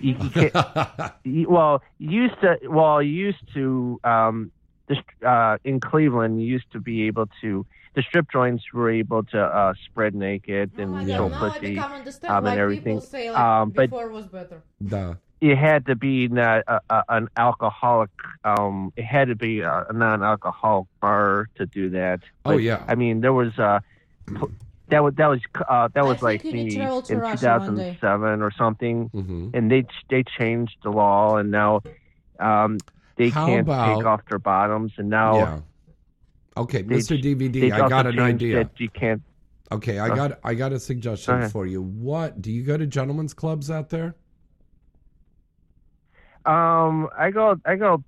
You, you you- well, you used to. Well, you used to. Um, this, uh, in Cleveland, you used to be able to. The strip joints were able to uh, spread naked and Oh my show God, now I pussy become um, and everything. say like um, but before was better. The it had to be not a, a, an alcoholic. Um, it had to be a, a non-alcoholic bar to do that. Oh, yeah. I mean, there was uh, that was that was uh, that was think like you need to maybe travel to in Russia 2007 or something, Mm-hmm. and they they changed the law, and now um, they How can't about- take off their bottoms, and now Yeah. Okay, they- Mr. DVD, I got an idea. you can't. Okay, I Uh, got I got a suggestion for you. What do you go to gentlemen's clubs out there? Um, I go, I go,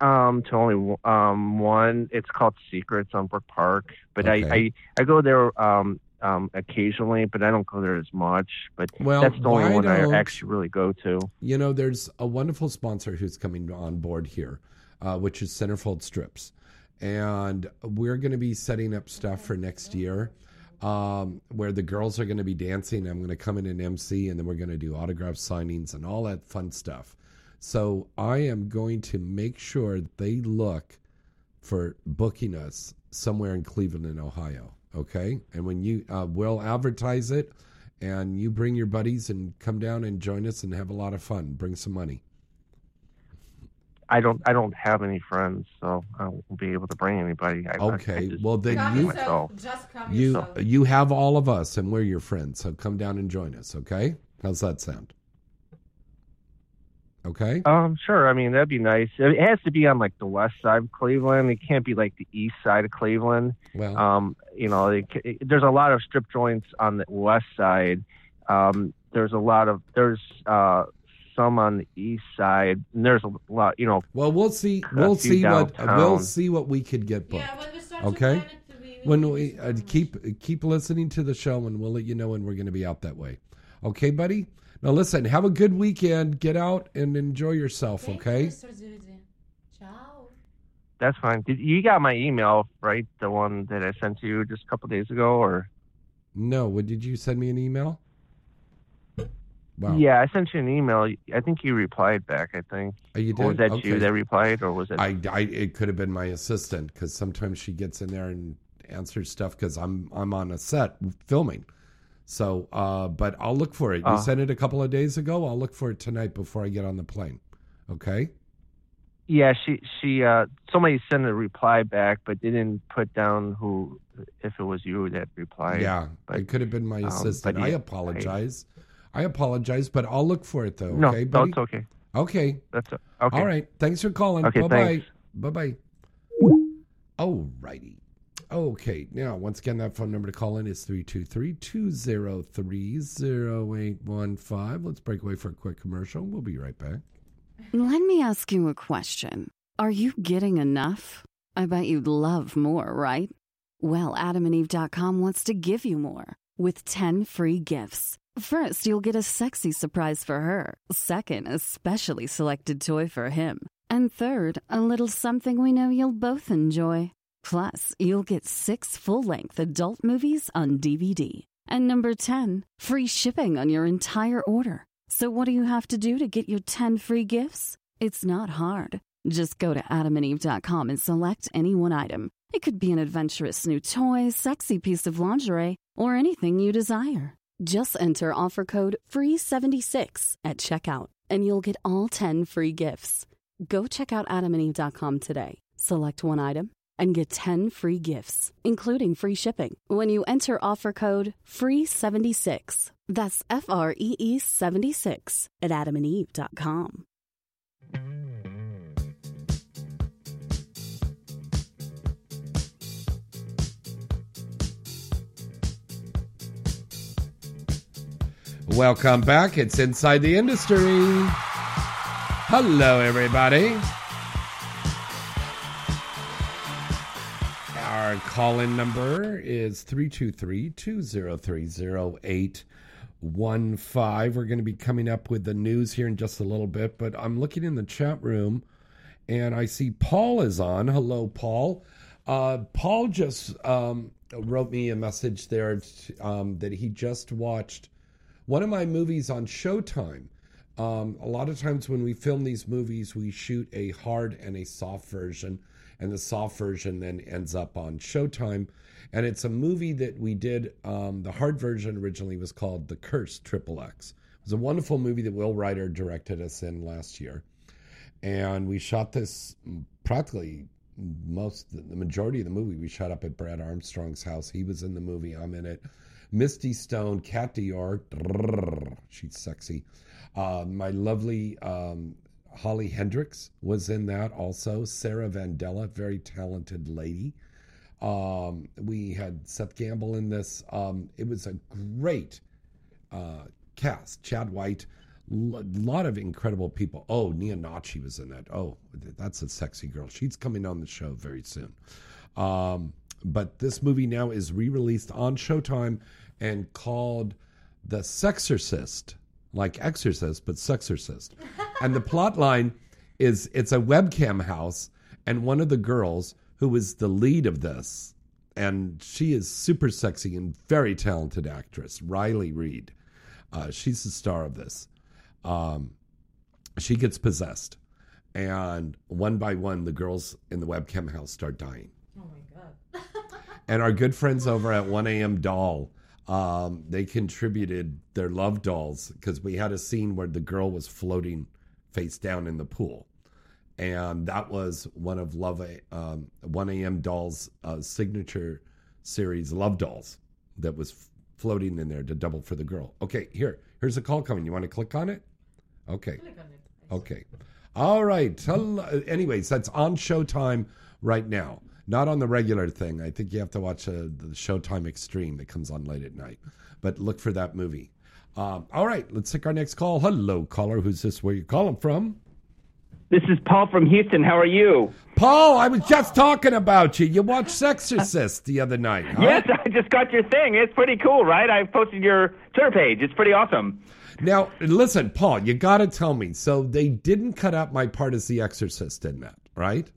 um, to only um one. It's called Secrets on Brook Park, but I, Okay. I, I go there um um occasionally, but I don't go there as much. But Well, that's the only one I actually really go to. You know, there's a wonderful sponsor who's coming on board here, uh, which is Centerfold Strips. And we're going to be setting up stuff for next year um, where the girls are going to be dancing. I'm going to come in and MC, and then we're going to do autograph signings and all that fun stuff. So I am going to make sure they look for booking us somewhere in Cleveland, Ohio. Okay. And when you, uh, we'll advertise it and you bring your buddies and come down and join us and have a lot of fun. Bring some money. I don't, I don't have any friends, so I won't be able to bring anybody. I, I- I Okay. just well, then do you, myself. you, you have all of us and we're your friends. So come down and join us. Okay. How's that sound? Okay. Um, sure. I mean, that'd be nice. It has to be on like the west side of Cleveland. It can't be like the east side of Cleveland. Well, Um, you know, it, it, there's a lot of strip joints on the west side. Um, there's a lot of there's uh some on the east side. And there's a lot. You know. well, we'll see. We'll few see what we'll see what we could get booked. okay. When we uh, keep keep listening to the show, and we'll let you know when we're going to be out that way. Okay, buddy. Now listen. Have a good weekend. Get out and enjoy yourself. Okay. Ciao. That's fine. Did you got my email right? The one that I sent to you just a couple days ago, or No. What did you send me an email? Wow. yeah, I sent you an email. I think you replied back. I think. Oh, you Or was did? that Okay. you that replied, or was it? I, I it could have been my assistant because sometimes she gets in there and answers stuff because I'm I'm on a set filming. So, uh, but I'll look for it. You Oh. sent it a couple of days ago. I'll look for it tonight before I get on the plane. Okay. Yeah, she she uh somebody sent a reply back, but they didn't put down who if it was you that replied. yeah, but, it could have been my um, assistant. but I apologize. I apologize, but I'll look for it though. No, okay, no, buddy. it's okay. Okay. That's okay. All right. Thanks for calling. Okay, bye bye. thanks. Bye bye. All righty. Okay. Now, once again, that phone number to call in is 323 203 0815. Let's break away for a quick commercial. We'll be right back. Let me ask you a question. Are you getting enough? I bet you'd love more, right? Well, adamandeve.com wants to give you more with 10 free gifts. First, you'll get a sexy surprise for her. Second, a specially selected toy for him. And third, a little something we know you'll both enjoy. Plus, you'll get six full length adult movies on DVD. And number 10, free shipping on your entire order. So, what do you have to do to get your 10 free gifts? It's not hard. Just go to adamandeve.com and select any one item. It could be an adventurous new toy, sexy piece of lingerie, or anything you desire. Just enter offer code FREE76 at checkout, and you'll get all 10 free gifts. Go check out adamandeve.com today. Select one item and get 10 free gifts, including free shipping, when you enter offer code FREE76. That's F R E E 76 at adamandeve.com. Welcome back. It's Inside the Industry. Hello, everybody. Our call in number is 323 203 0815. We're going to be coming up with the news here in just a little bit, but I'm looking in the chat room and I see Paul is on. Hello, Paul. Uh, Paul just um, wrote me a message there um, that he just watched one of my movies on Showtime. Um, a lot of times when we film these movies, we shoot a hard and a soft version, and the soft version then ends up on Showtime. And it's a movie that we did. Um, the hard version originally was called The Curse Triple X, It was a wonderful movie that Will Ryder directed us in last year, and we shot this practically most the majority of the movie we shot up at Brad Armstrong's house. He was in the movie. I'm in it. Misty Stone, Kat Dior, she's sexy. Uh, my lovely um, Holly Hendricks was in that also. Sarah Vandella, very talented lady. Um, we had Seth Gamble in this. Um, it was a great uh, cast. Chad White, a lot of incredible people. Oh, Nia Nacci was in that. Oh, that's a sexy girl. She's coming on the show very soon. Um, but this movie now is re-released on Showtime and called The Sexorcist, like Exorcist, but Sexorcist. and the plot line is it's a webcam house, and one of the girls who is the lead of this, and she is super sexy and very talented actress, Riley Reid. Uh, she's the star of this. Um, she gets possessed, and one by one, the girls in the webcam house start dying. Oh my god. And our good friends over at 1AM Doll, um, they contributed their love dolls because we had a scene where the girl was floating face down in the pool. And that was one of Love um, 1AM Doll's uh, signature series, Love Dolls, that was f- floating in there to double for the girl. Okay, here, here's a call coming. You want to click on it? Okay. Okay. All right. Anyways, that's on Showtime right now. Not on the regular thing. I think you have to watch uh, the Showtime Extreme that comes on late at night. But look for that movie. Um, all right. Let's take our next call. Hello, caller. Who's this? Where you calling from? This is Paul from Houston. How are you? Paul, I was just talking about you. You watched Sexorcist the other night. Huh? Yes, I just got your thing. It's pretty cool, right? I posted your Twitter page. It's pretty awesome. Now, listen, Paul, you got to tell me. So they didn't cut out my part as the Exorcist in that, right?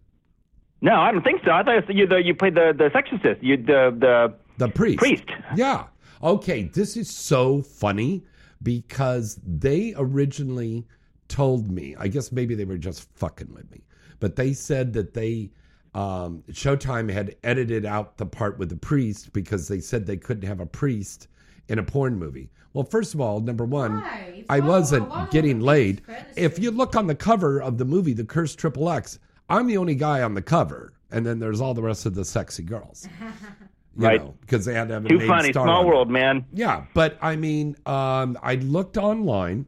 No, I don't think so. I thought you the, you played the the sexorcist. You the the the priest. Priest. Yeah. Okay, this is so funny because they originally told me, I guess maybe they were just fucking with me, but they said that they um, Showtime had edited out the part with the priest because they said they couldn't have a priest in a porn movie. Well, first of all, number one, I wasn't getting laid. If you look on the cover of the movie, The Curse Triple X, I'm the only guy on the cover, and then there's all the rest of the sexy girls. You Right. because they had to have a Too funny. star Small on it. world, man. Yeah, but I mean, um, I looked online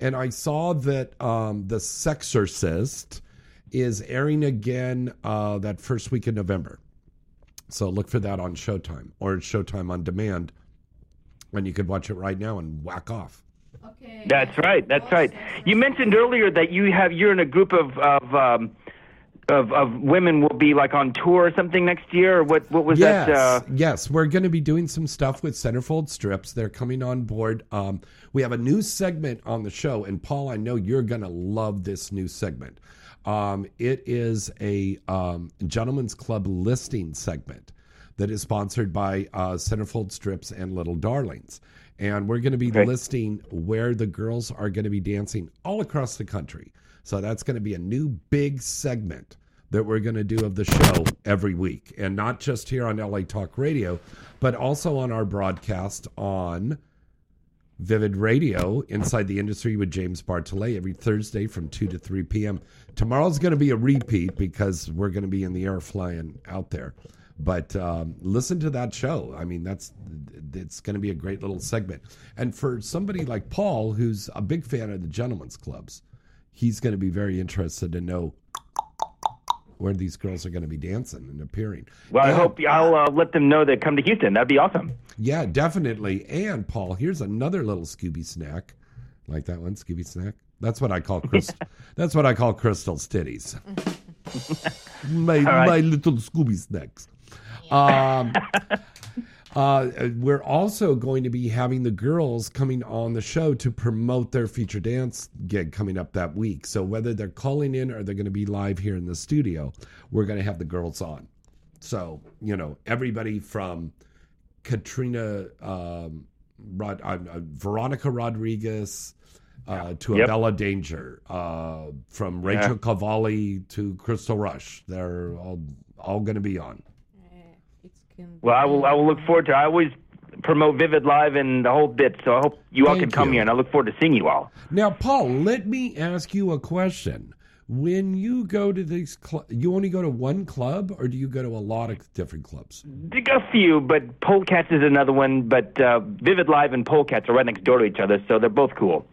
and I saw that um, The Sexorcist is airing again uh, that first week in November. So look for that on Showtime or Showtime on demand. And you could watch it right now and whack off. Okay. That's right. That's right. You mentioned earlier that you have you're in a group of of um, of, of women will be like on tour or something next year. Or what what was yes, that? Uh, yes, we're going to be doing some stuff with Centerfold Strips. They're coming on board. Um, we have a new segment on the show, and Paul, I know you're going to love this new segment. Um, it is a um, gentleman's club listing segment that is sponsored by uh, Centerfold Strips and Little Darlings. And we're going to be Okay. listing where the girls are going to be dancing all across the country. So that's going to be a new big segment that we're going to do of the show every week. And not just here on LA Talk Radio, but also on our broadcast on Vivid Radio inside the industry with James Bartholet every Thursday from 2 to 3 p.m. Tomorrow's going to be a repeat because we're going to be in the air flying out there. But um, listen to that show. I mean, that's it's going to be a great little segment. And for somebody like Paul, who's a big fan of the gentlemen's clubs, he's going to be very interested to know where these girls are going to be dancing and appearing. well, I hope I'll uh, let them know they come to Houston. That'd be awesome. yeah, definitely. And Paul, here's another little Scooby snack. Like that one, Scooby snack. That's what I call Crystal. that's what I call Crystal's titties. my right. my little Scooby snacks. Um, uh, we're also going to be having the girls coming on the show to promote their feature dance gig coming up that week. So whether they're calling in or they're going to be live here in the studio, we're going to have the girls on. So you know everybody from Katrina, um, Rod, uh, uh, Veronica Rodriguez, uh, to Yep. Abella Danger, uh, from Yeah. Rachael Cavalli to Crystal Rush. They're all all going to be on. Well, I will. I will look forward to. it. I always promote Vivid Live and the whole bit. So I hope you all Thank can come you. here, and I look forward to seeing you all. Now, Paul, let me ask you a question. When you go to these, cl- you only go to one club, or do you go to a lot of different clubs? A few, but Polecats is another one. But uh, Vivid Live and Polecats are right next door to each other, so they're both cool.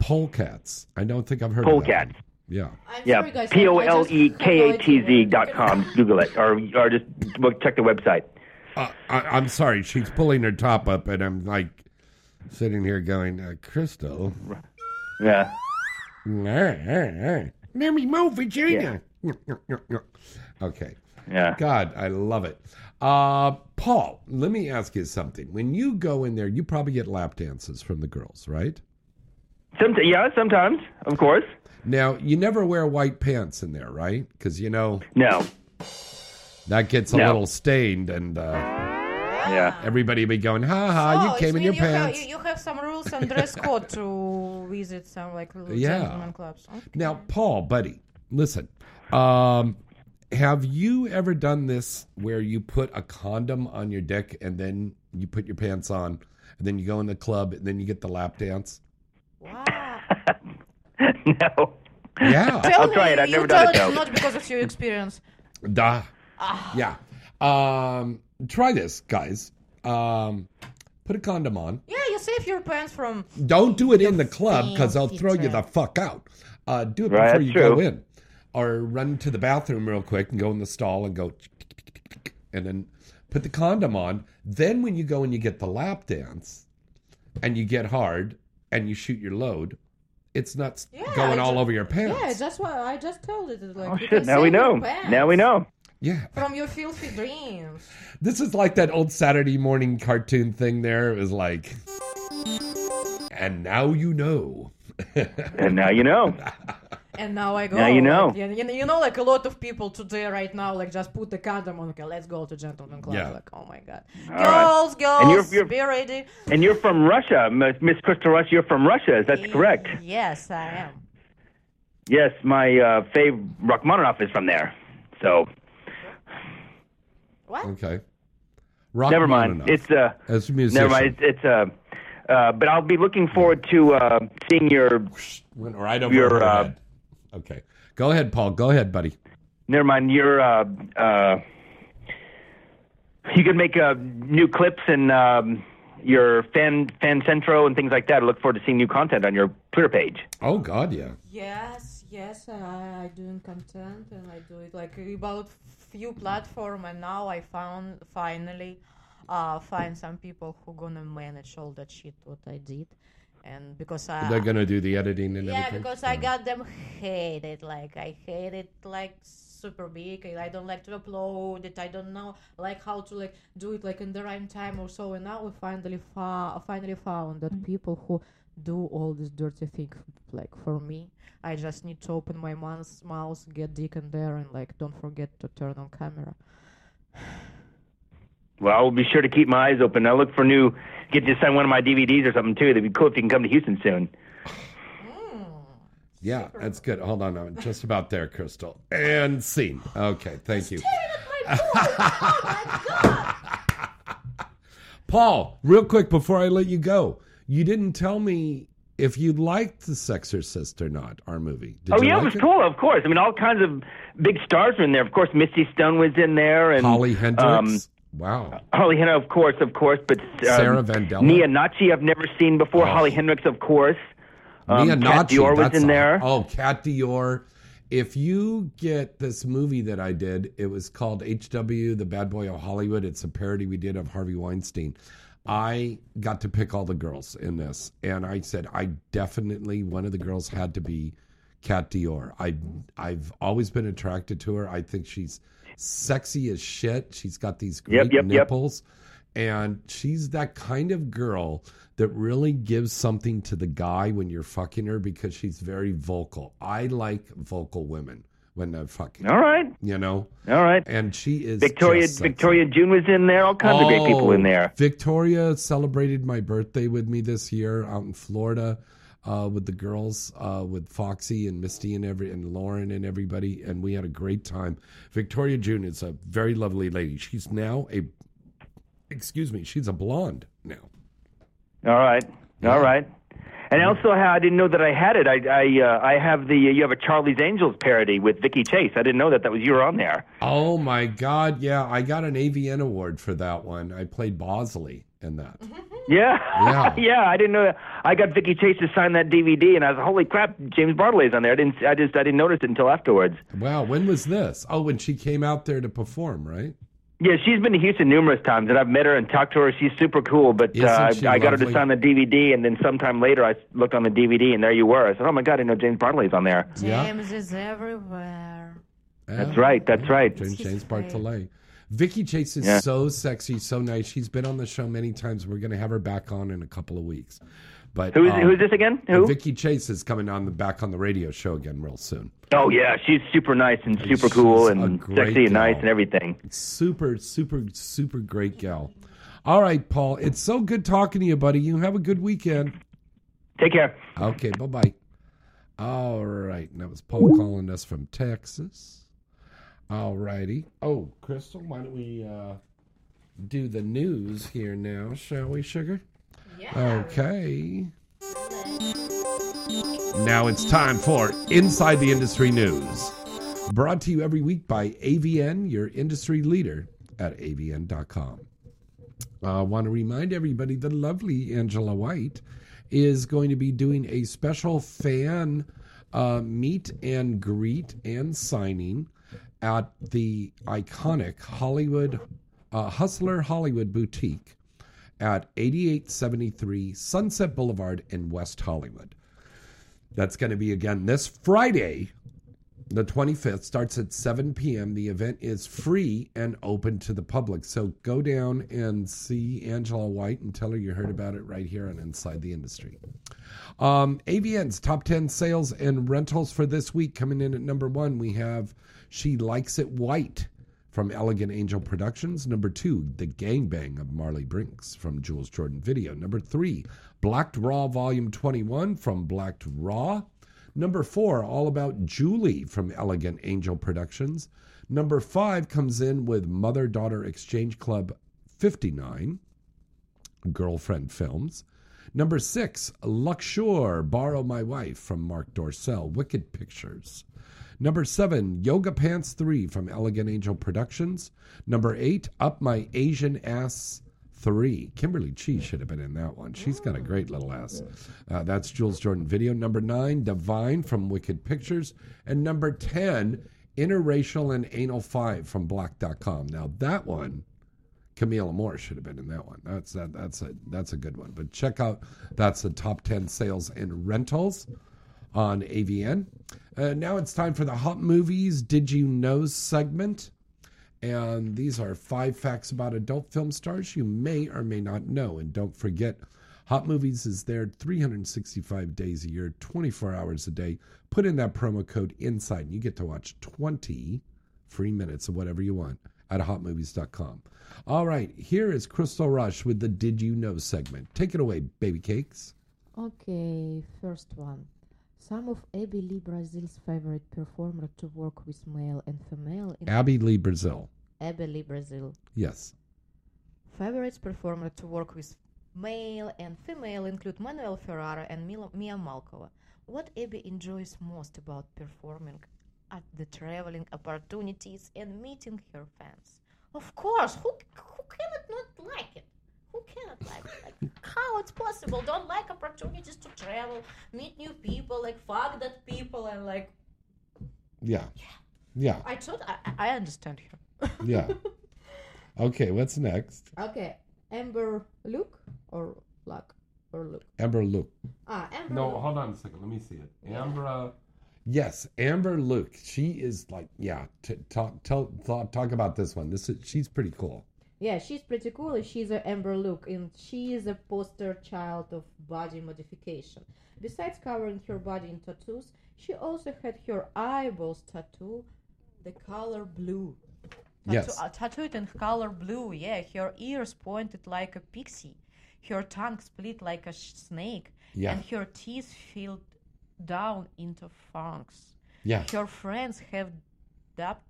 Polecats. I don't think I've heard of. Polecats. Yeah. Yeah, sorry, guys, P O I- I L just E have K no A T idea Z dot com. Google it, or or just check the website. Uh, I, I'm sorry, she's pulling her top up, and I'm like sitting here going, uh, Crystal. Yeah. Let me move, Virginia. Okay. Yeah. God, I love it. Uh, Paul, let me ask you something. When you go in there, you probably get lap dances from the girls, right? Some, yeah, sometimes, of course. Now, you never wear white pants in there, right? Because, you know. No. That gets a No. little stained, and uh, yeah, everybody be going, ha ha, Oh, you came in your you pants. Have, you, you have some rules and dress code to visit some like Yeah. gentleman clubs. Okay. Now, Paul, buddy, listen. Um, have you ever done this where you put a condom on your dick and then you put your pants on, and then you go in the club and then you get the lap dance? no. Yeah. Tell I'll try me, it. I've you never tell done it, it though. not because of your experience. Duh. Ah. Yeah. Um, try this, guys. Um, put a condom on. Yeah, you save your pants from. Don't do it in the club because they'll throw you the fuck out. Uh, do it Right, before that's you go in, or run to the bathroom real quick and go in the stall and go, and then put the condom on. Then when you go and you get the lap dance, and you get hard and you shoot your load, it's not Yeah, going I all ju- over your pants. Yeah, that's why I just told it. Like, Oh shit! Now we know. pants Now we know. Yeah. From your filthy dreams. This is like that old Saturday morning cartoon thing there. It was like, and now you know. And now you know. And now I go. Now you know. Like, you, you you know, like a lot of people today, right now, like just put the condom on. Okay, let's go to gentleman club. Yeah. Like, oh my god, All right. girls, girls, And you're- you're- be ready. And you're from Russia, Miss Miss Crystal Rush. You're from Russia. Is that correct? Yes, I am. Yes, my uh, fave Rachmaninoff is from there. So What? Okay. never mind. Rachmaninoff. It's uh, As a musician. never mind. It's, it's uh, uh, but I'll be looking forward to uh, seeing your Went right over your. her Uh, head. Okay. Go ahead, Paul. Go ahead, buddy. never mind. Your uh, uh, you could make uh, new clips and um, your fan FanCentro and things like that. I look forward to seeing new content on your Twitter page. Oh God, yeah. Yes, yes, I, I doing content and I do it like about few platform and now I found finally uh find some people who gonna manage all that shit what I did and because I They're gonna do the editing and everything yeah everything. because I got them hated. like I hate it like super big I don't like to upload it I don't know like how to like do it like in the right time or so and now we finally fa- finally found that people who do all this dirty thing like for me I just need to open my mouth, mouth get dick in there and like don't forget to turn on camera Well, I'll be sure to keep my eyes open. I'll look for new. Get you to sign one of my DVDs or something too. That'd be cool if you can come to Houston soon. Mm. Yeah, that's good. Hold on, I'm just about there, Crystal. And scene. Okay, thank you. Oh, Paul, real quick before I let you go, you didn't tell me if you liked The Sexorcist or not, our movie. Did oh yeah, like it was cool. Of course. I mean, all kinds of big stars were in there. Of course, Misty Stone was in there, and Holly Hendricks. um, wow. Holly Hendricks, of course, of course. But um, Sarah Vandella? Nia Nacci, I've never seen before. Oh. Holly Hendricks, of course. Um, Mia Kat Nachi, Dior was in a- there. Oh, Kat Dior. If you get this movie that I did, it was called HW, The Bad Boy of Hollywood. It's a parody we did of Harvey Weinstein. I got to pick all the girls in this, and I said I definitely one of the girls had to be Kat Dior. I I've always been attracted to her. I think she's sexy as shit. She's got these great Yep, yep, yep. nipples, and she's that kind of girl that really gives something to the guy when you're fucking her because she's very vocal. I like vocal women when they're fucking. All right. You know? All right. And she is Victoria. Victoria June was in there. All kinds of great people in Oh, there. Victoria celebrated my birthday with me this year out in Florida uh, with the girls, uh, with Foxy and Misty and every and Lauren and everybody, and we had a great time. Victoria June is a very lovely lady. She's now a excuse me, she's a blonde now. All right, all right. And also, I didn't know that I had it. I I uh, I have the you have a Charlie's Angels parody with Vicky Chase. I didn't know that that was you were on there. Oh my God! Yeah, I got an AVN award for that one. I played Bosley in that. Yeah, Yeah. yeah. I didn't know that. I got Vicky Chase to sign that DVD, and I was holy crap, James Bartlett's on there. I didn't. I just I didn't notice it until afterwards. Wow, when was this? Oh, when she came out there to perform, right? Yeah, she's been to Houston numerous times, and I've met her and talked to her. She's super cool, but uh, she I got her to sign the DVD, and then sometime later I looked on the DVD, and there you were. I said, "Oh my God, I know James Bartley's on there." James is everywhere. That's right. That's right. James, James Bartholet. Vicky Chase is Yeah. so sexy, so nice. She's been on the show many times. We're going to have her back on in a couple of weeks. But Who is- um, who is this again? Who? Vicky Chase is coming on the back on the radio show again real soon. Oh yeah, she's super nice and super She's cool and sexy and nice and everything. Super, super, super great gal. All right, Paul. It's so good talking to you, buddy. You have a good weekend. Take care. Okay, bye bye. All right. And that was Paul calling us from Texas. All righty. Oh, Crystal, why don't we uh, do the news here now, shall we, Sugar? Okay. Now it's time for Inside the Industry News. Brought to you every week by AVN, your industry leader at avn.com. I want to remind everybody the lovely Angela White is going to be doing a special fan uh, meet and greet and signing at the iconic Hollywood uh, Hustler Hollywood Boutique at 8873 Sunset Boulevard in West Hollywood. That's going to be again this Friday, the 25th, starts at 7 p.m. The event is free and open to the public. So go down and see Angela White and tell her you heard about it right here on Inside the Industry. Um, AVN's top 10 sales and rentals for this week coming in at number one, we have She Likes It White from Elegant Angel Productions. Number two, The Gangbang of Marley Brinx from Jules Jordan Video. Number three, Blacked Raw Volume 21 from Blacked Raw. Number four, All About Julie from Elegant Angel Productions. Number five comes in with Mother Daughter Exchange Club 59, Girlfriend Films. Number six, Luxure, Borrow My Wife from Marc Dorcel, Wicked Pictures. Number seven, Yoga Pants 3 from Elegant Angel Productions. Number eight, Up My Asian Ass 3. Kimberly Chi should have been in that one. She's got a great little ass. Uh, that's Jules Jordan Video. Number nine, Divine from Wicked Pictures. And number 10, Interracial and Anal 5 from Black.com. Now, that one Camila Moore should have been in that one. That's that. That's a that's a good one. But check out that's the top ten sales and rentals on AVN. Uh, now it's time for the hot movies. Did you know segment? And these are five facts about adult film stars you may or may not know. And don't forget, Hot Movies is there 365 days a year, 24 hours a day. Put in that promo code INSIDE and you get to watch 20 free minutes of whatever you want at hotmovies.com. All right, here is Crystal Rush with the Did You Know segment. Take it away, baby cakes. Okay, first one. Some of Abby Lee Brazil's favorite performer to work with male and female in Abby Lee Brazil. Abby Lee Brazil. Yes. Favorite performer to work with male and female include Manuel Ferrara and Mia Malkova. What Abby enjoys most about performing at the traveling opportunities and meeting her fans? Of course, who who cannot not like it? Who cannot like it? Like, how it's possible? Don't like opportunities to travel, meet new people, like fuck that people, and like Yeah. Yeah. yeah. I thought I, I I understand her. Yeah. Okay, what's next? Okay, Amber Luke or Luck or Luke? Amber Luke. Ah, Amber. No, Luke. hold on a second. Let me see it. Amber. uh, Yes, Amber Luke. She is like, yeah. T- talk, tell, talk, talk about this one. This is, she's pretty cool. Yeah, she's pretty cool. She's a Amber Luke, and she is a poster child of body modification. Besides covering her body in tattoos, she also had her eyeballs tattoo the color blue. Yes. uh, tattooed in color blue. Yeah, her ears pointed like a pixie, her tongue split like a sh- snake, Yeah. and her teeth filled down into fangs. Yeah. Her friends have dubbed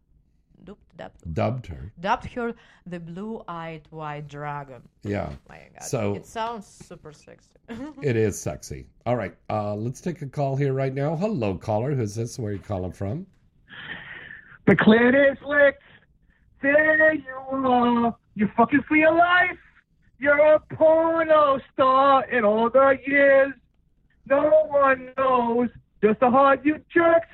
dubbed, dubbed, Dubbed her. dubbed her the blue-eyed white dragon. Yeah. My God. So- it sounds super sexy. It is sexy. All right. Uh, let's take a call here right now. Hello, caller. Who's this? Where you calling from? The clan is licked. There you are. You're fucking for your life. You're a porno star in all the years. No one knows just how hard you jerked,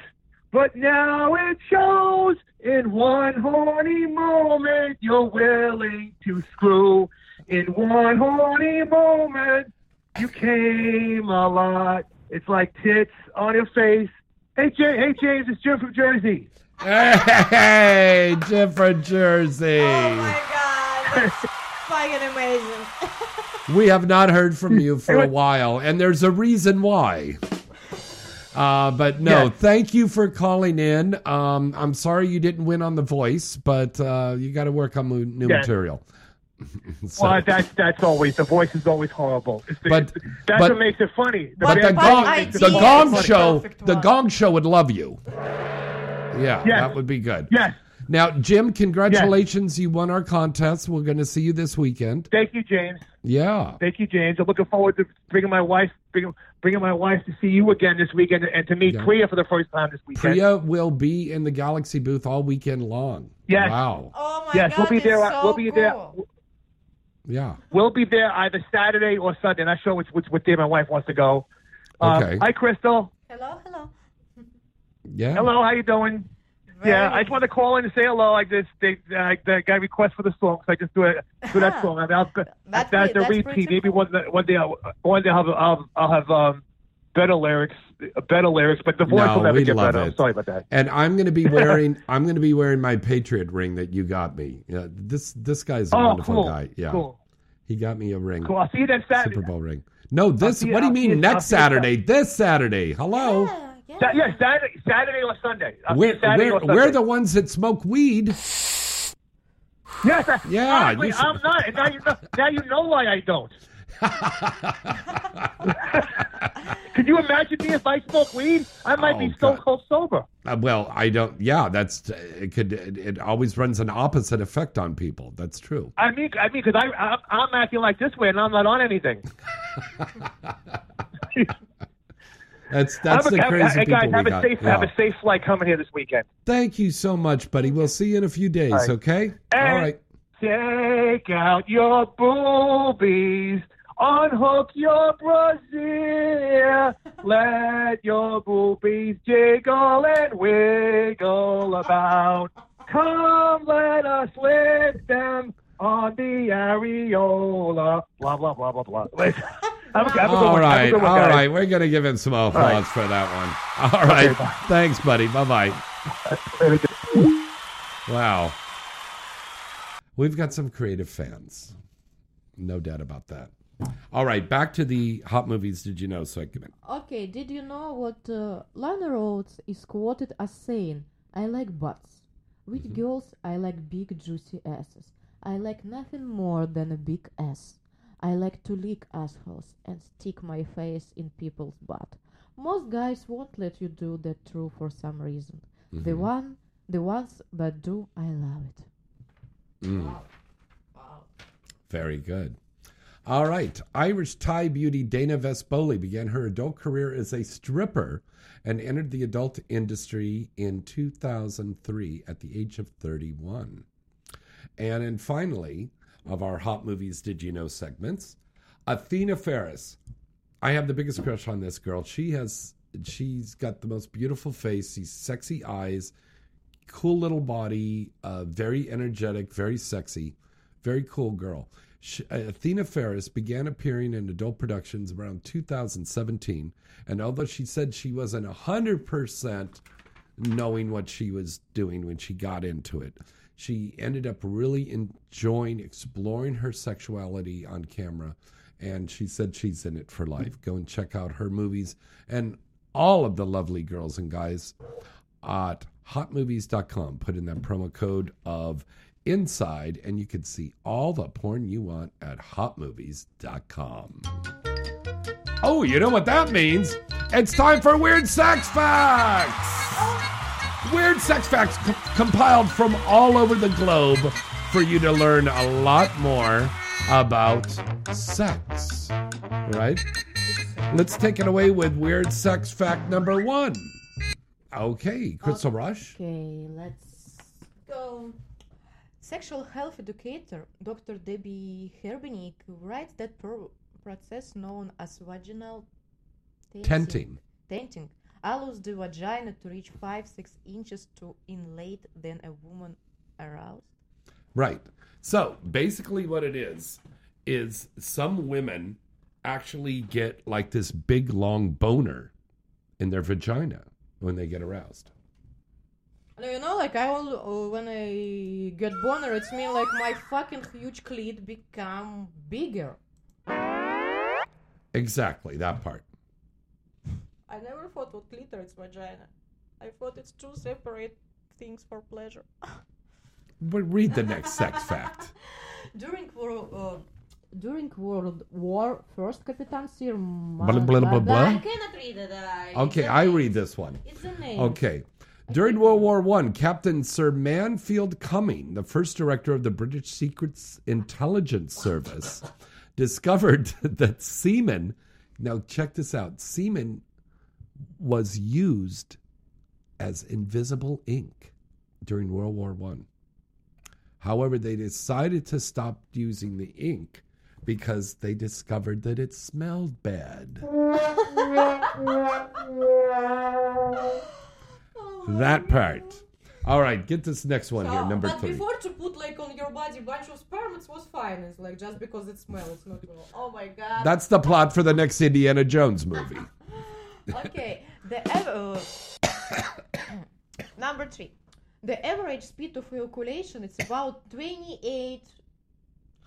but now it shows. In one horny moment, you're willing to screw. In one horny moment, you came a lot. It's like tits on your face. Hey, Jay, hey James, it's Jim from Jersey. Hey, different Jersey. Oh my God, that's fucking amazing. We have not heard from you for a while, and there's a reason why. Uh, but no, Yes. thank you for calling in. Um, I'm sorry you didn't win on The Voice, but uh, you got to work on mu- new Yes. material. So- Well, that's that's always the voice is always horrible. It's the, But- that's but- what makes it funny. but the gong, voice makes it the gong show, the gong show would love you. Yeah, Yes. that would be good. Yes. Now, Jim, congratulations! You won our contest. We're going to see you this weekend. Thank you, James. Yeah. Thank you, James. I'm looking forward to bringing my wife, bringing, bringing my wife to see you again this weekend, and to meet Yeah. Priya for the first time this weekend. Priya will be in the Galaxy booth all weekend long. Yes. Wow. Oh my yes, God, we'll be there. so we'll be there. cool. Yeah. We'll be there either Saturday or Sunday. Not sure which which, which day my wife wants to go. Uh, Okay. Hi, Crystal. Hello, hello. Yeah. Hello. How you doing? Yeah, I just wanted to call in and say hello. I just they, I, I got a request for the song, so I just do it do that song. I mean, I'll, That's that's, pretty- the repeat. pretty Maybe one day- one day I'll, one day I'll have I'll, I'll have um, better lyrics, better lyrics, but the voice No, will never we get better. it. I'm sorry about that. And I'm going to be wearing I'm going to be wearing my Patriot ring that you got me. Yeah, this this guy's a Oh, wonderful cool. guy. Yeah. Cool. He got me a ring. Cool. I'll see you then Saturday. Super Bowl ring. No, this. see what do you I'll mean next I'll see you Saturday? This Saturday. Hello. Sa- Saturday, Saturday or Sunday. We're, Saturday we're, or Sunday. we're the ones that smoke weed. Yes, I, Yeah, honestly, I'm not. And now you know, now you know why I don't. Could you imagine me if I smoke weed? I might Oh, be so cold sober. Uh, well, I don't. Yeah, that's it. Could it, it always runs an opposite effect on people? That's true. I mean, I mean, because I, I I'm acting like this way and I'm not on anything. That's that's Have a- the have- crazy hey, people guys, we have a got. safe have a safe flight coming here this weekend. Thank you so much, buddy. We'll see you in a few days. All right. Okay. And All right. Take out your boobies. Unhook your brassiere. Let your boobies jiggle and wiggle about. Come, let us lift them on the areola. Blah, blah, blah, blah, blah. Listen, have a, have a good All one. Have a right, good one, all guys. right. We're gonna give him some applause right. for that one. All right, bye. thanks, buddy. Bye bye. Wow, we've got some creative fans, no doubt about that. All right, back to the hot movies. Did you know segment? Okay, did you know what uh, Lana Rhoades is quoted as saying? I like butts. With girls, I like big juicy asses. I like nothing more than a big ass. I like to lick assholes and stick my face in people's butt. Most guys won't let you do that true for some reason. The Mhm. one, the ones that do, I love it. Mm. Very good. All right. Irish Thai beauty Dana Vespoli began her adult career as a stripper and entered the adult industry in 2003 at the age of 31. And then finally, of our hot movies did you know segments, Athena Faris. I have the biggest crush on this girl. She has she's got the most beautiful face, these sexy eyes, cool little body, uh, very energetic, very sexy, very cool girl. She, uh, Athena Faris began appearing in adult productions around 2017, and although she said she wasn't 100% knowing what she was doing when she got into it, she ended up really enjoying exploring her sexuality on camera, and she said she's in it for life. Go and check out her movies and all of the lovely girls and guys at hotmovies.com. Put in that promo code of inside, and you can see all the porn you want at hotmovies.com. Oh, you know what that means? It's time for Weird Sex Facts! Weird sex facts co- compiled from all over the globe for you to learn a lot more about sex. Right? Let's take it away with weird sex fact number one. Okay, Crystal Rush. Okay, let's go. Sexual health educator Dr. Debby Herbenick writes that pro- process known as vaginal Tenting. tenting allows the vagina to reach 5 6 inches to inlate than a woman aroused. Right. So basically, what it is is some women actually get like this big long boner in their vagina when they get aroused. You know, like I all uh, when I get boner, it's mean like my fucking huge clit become bigger. Exactly that part. I never thought what clitoris vagina. I thought it's two separate things for pleasure. But read the next sex fact. During World uh, during World War, first Capitan Sir Blah, blah, blah, blah. I cannot read it. I, Okay, I read this one. It's a name. Okay. During World War One, Captain Sir Mansfield Cumming, the first director of the British Secret Intelligence Service, discovered that semen. Now, check this out: semen was used as invisible ink during World War One. However, they decided to stop using the ink because they discovered that it smelled bad. That part. All right, get this next one here, number but three. before to put like on your body bunch of sperm, it was fine. It's like just because it smells, it's not. Oh my god. That's the plot for the next Indiana Jones movie. Okay. The ev- uh, number three. The average speed of ejaculation is about 28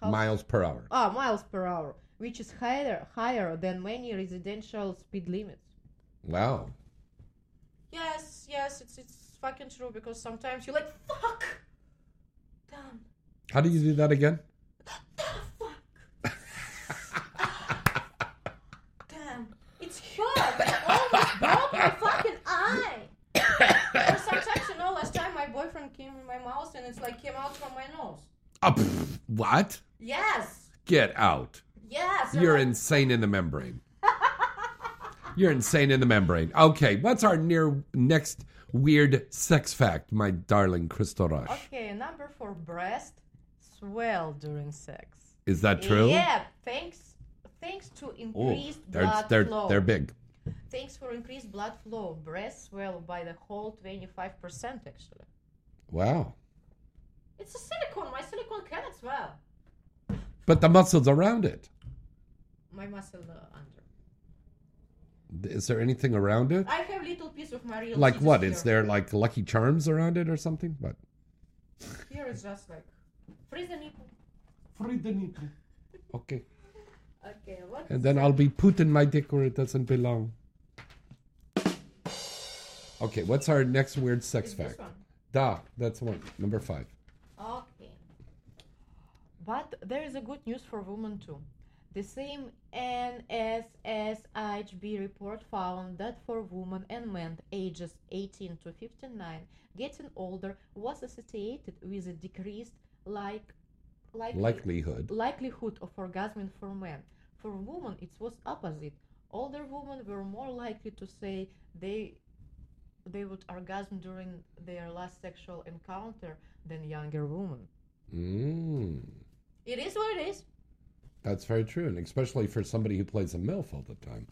how- Miles per hour. ah, miles per hour, which is higher higher than many residential speed limits. Wow. Yes, yes, it's it's fucking true because sometimes you're like fuck. Damn. How do you do that again? Damn, it's hurt. It almost broke my fucking eye. or sometimes, you know, last time my boyfriend came in my mouth and it's like came out from my nose. Oh, pff, what? Yes, Get out. yes. You're insane in the membrane. You're insane in the membrane. Okay, what's our near next weird sex fact, my darling Crystal Rush? Okay, number four, breast swell during sex. Is that true? Yeah, thanks, thanks to increased they're blood they're flow. they're big. Thanks for increased blood flow. Breasts swell by the whole 25% actually. Wow. It's a silicone. My silicone can as well. But the muscles around it. My muscle uh, under. Is there anything around it? I have little piece of my real Like titties what? Here. Is there like Lucky Charms around it or something? But Here is just like freeze the nipple. Free the nipple. Okay. Okay, what? And then I'll be putting my dick where it doesn't belong. Okay, what's our next weird sex Is this fact? Da, that's one. Number five. Okay. But there is a good news for women too. The same NSSHB report found that for women and men ages 18 to 59, getting older was associated with a decreased like, likely- Likelihood. likelihood of orgasm for men. For women, it was opposite. Older women were more likely to say they they would orgasm during their last sexual encounter than younger women. Mm, It is what it is. that's very true, and especially for somebody who plays a MILF all the time.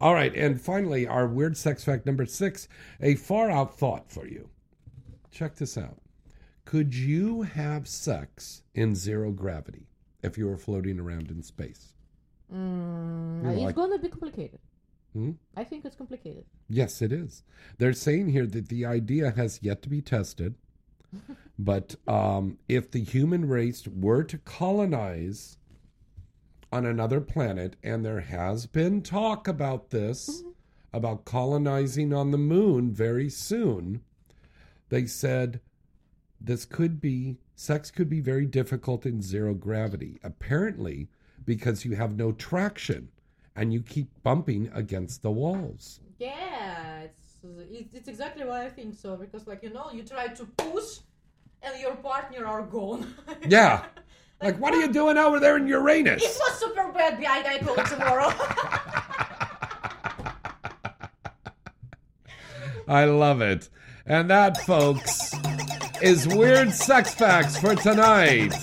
All right, and finally, our weird sex fact number six a far out thought for you. Check this out. Could you have sex in zero gravity if you were floating around in space? Mm, You it's like- gonna be complicated. Hmm? I think it's complicated. Yes, it is. They're saying here that the idea has yet to be tested, but um, if the human race were to colonize on another planet, and there has been talk about this, about colonizing on the moon very soon, they said this could be, sex could be very difficult in zero gravity. Apparently, because you have no traction and you keep bumping against the walls. Yeah, it's it's exactly what I think so because like you know you try to push and your partner are gone. Yeah. Like, what are you doing over there in Uranus? it was super bad. I I it tomorrow. I love it. And that, folks, is Weird Sex Facts for tonight.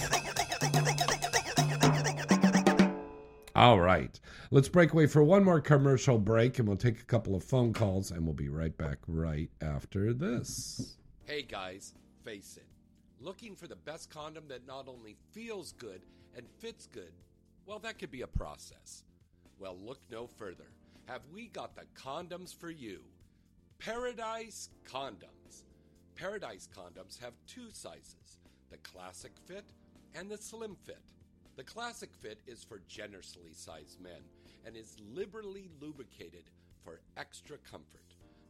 All right. Let's break away for one more commercial break and we'll take a couple of phone calls and we'll be right back right after this. Hey guys, face it. Looking for the best condom that not only feels good and fits good, well, that could be a process. Well, look no further. Have we got the condoms for you? Paradise Condoms. Paradise Condoms have two sizes the classic fit and the slim fit. The classic fit is for generously sized men and is liberally lubricated for extra comfort.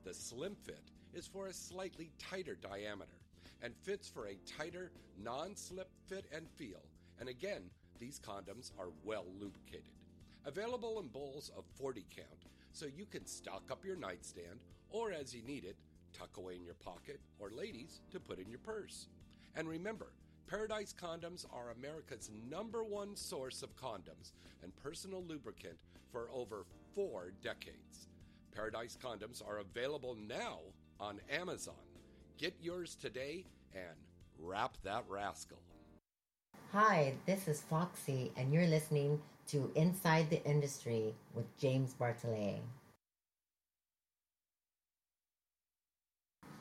The slim fit is for a slightly tighter diameter and fits for a tighter, non slip fit and feel. And again, these condoms are well lubricated. Available in bowls of 40 count, so you can stock up your nightstand or as you need it, tuck away in your pocket, or ladies, to put in your purse. And remember, Paradise Condoms are America's number one source of condoms and personal lubricant for over four decades. Paradise Condoms are available now on Amazon. Get yours today and wrap that rascal. Hi, this is Foxy, and you're listening to Inside the Industry with James Bartholet.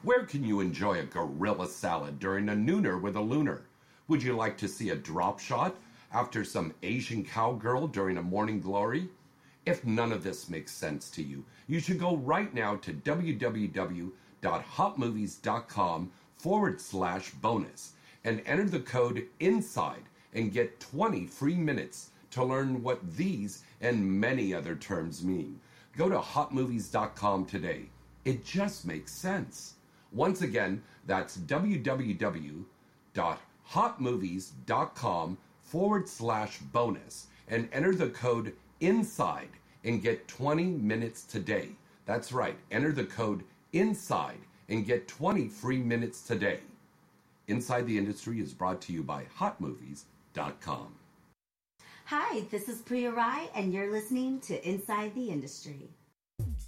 Where can you enjoy a gorilla salad during a nooner with a lunar? Would you like to see a drop shot after some Asian cowgirl during a morning glory? If none of this makes sense to you, you should go right now to www.hotmovies.com forward slash bonus and enter the code INSIDE and get 20 free minutes to learn what these and many other terms mean. Go to hotmovies.com today. It just makes sense. Once again, that's www.hotmovies.com forward slash bonus and enter the code INSIDE and get 20 minutes today. That's right, enter the code INSIDE and get 20 free minutes today. Inside the Industry is brought to you by hotmovies.com. Hi, this is Priya Rai, and you're listening to Inside the Industry.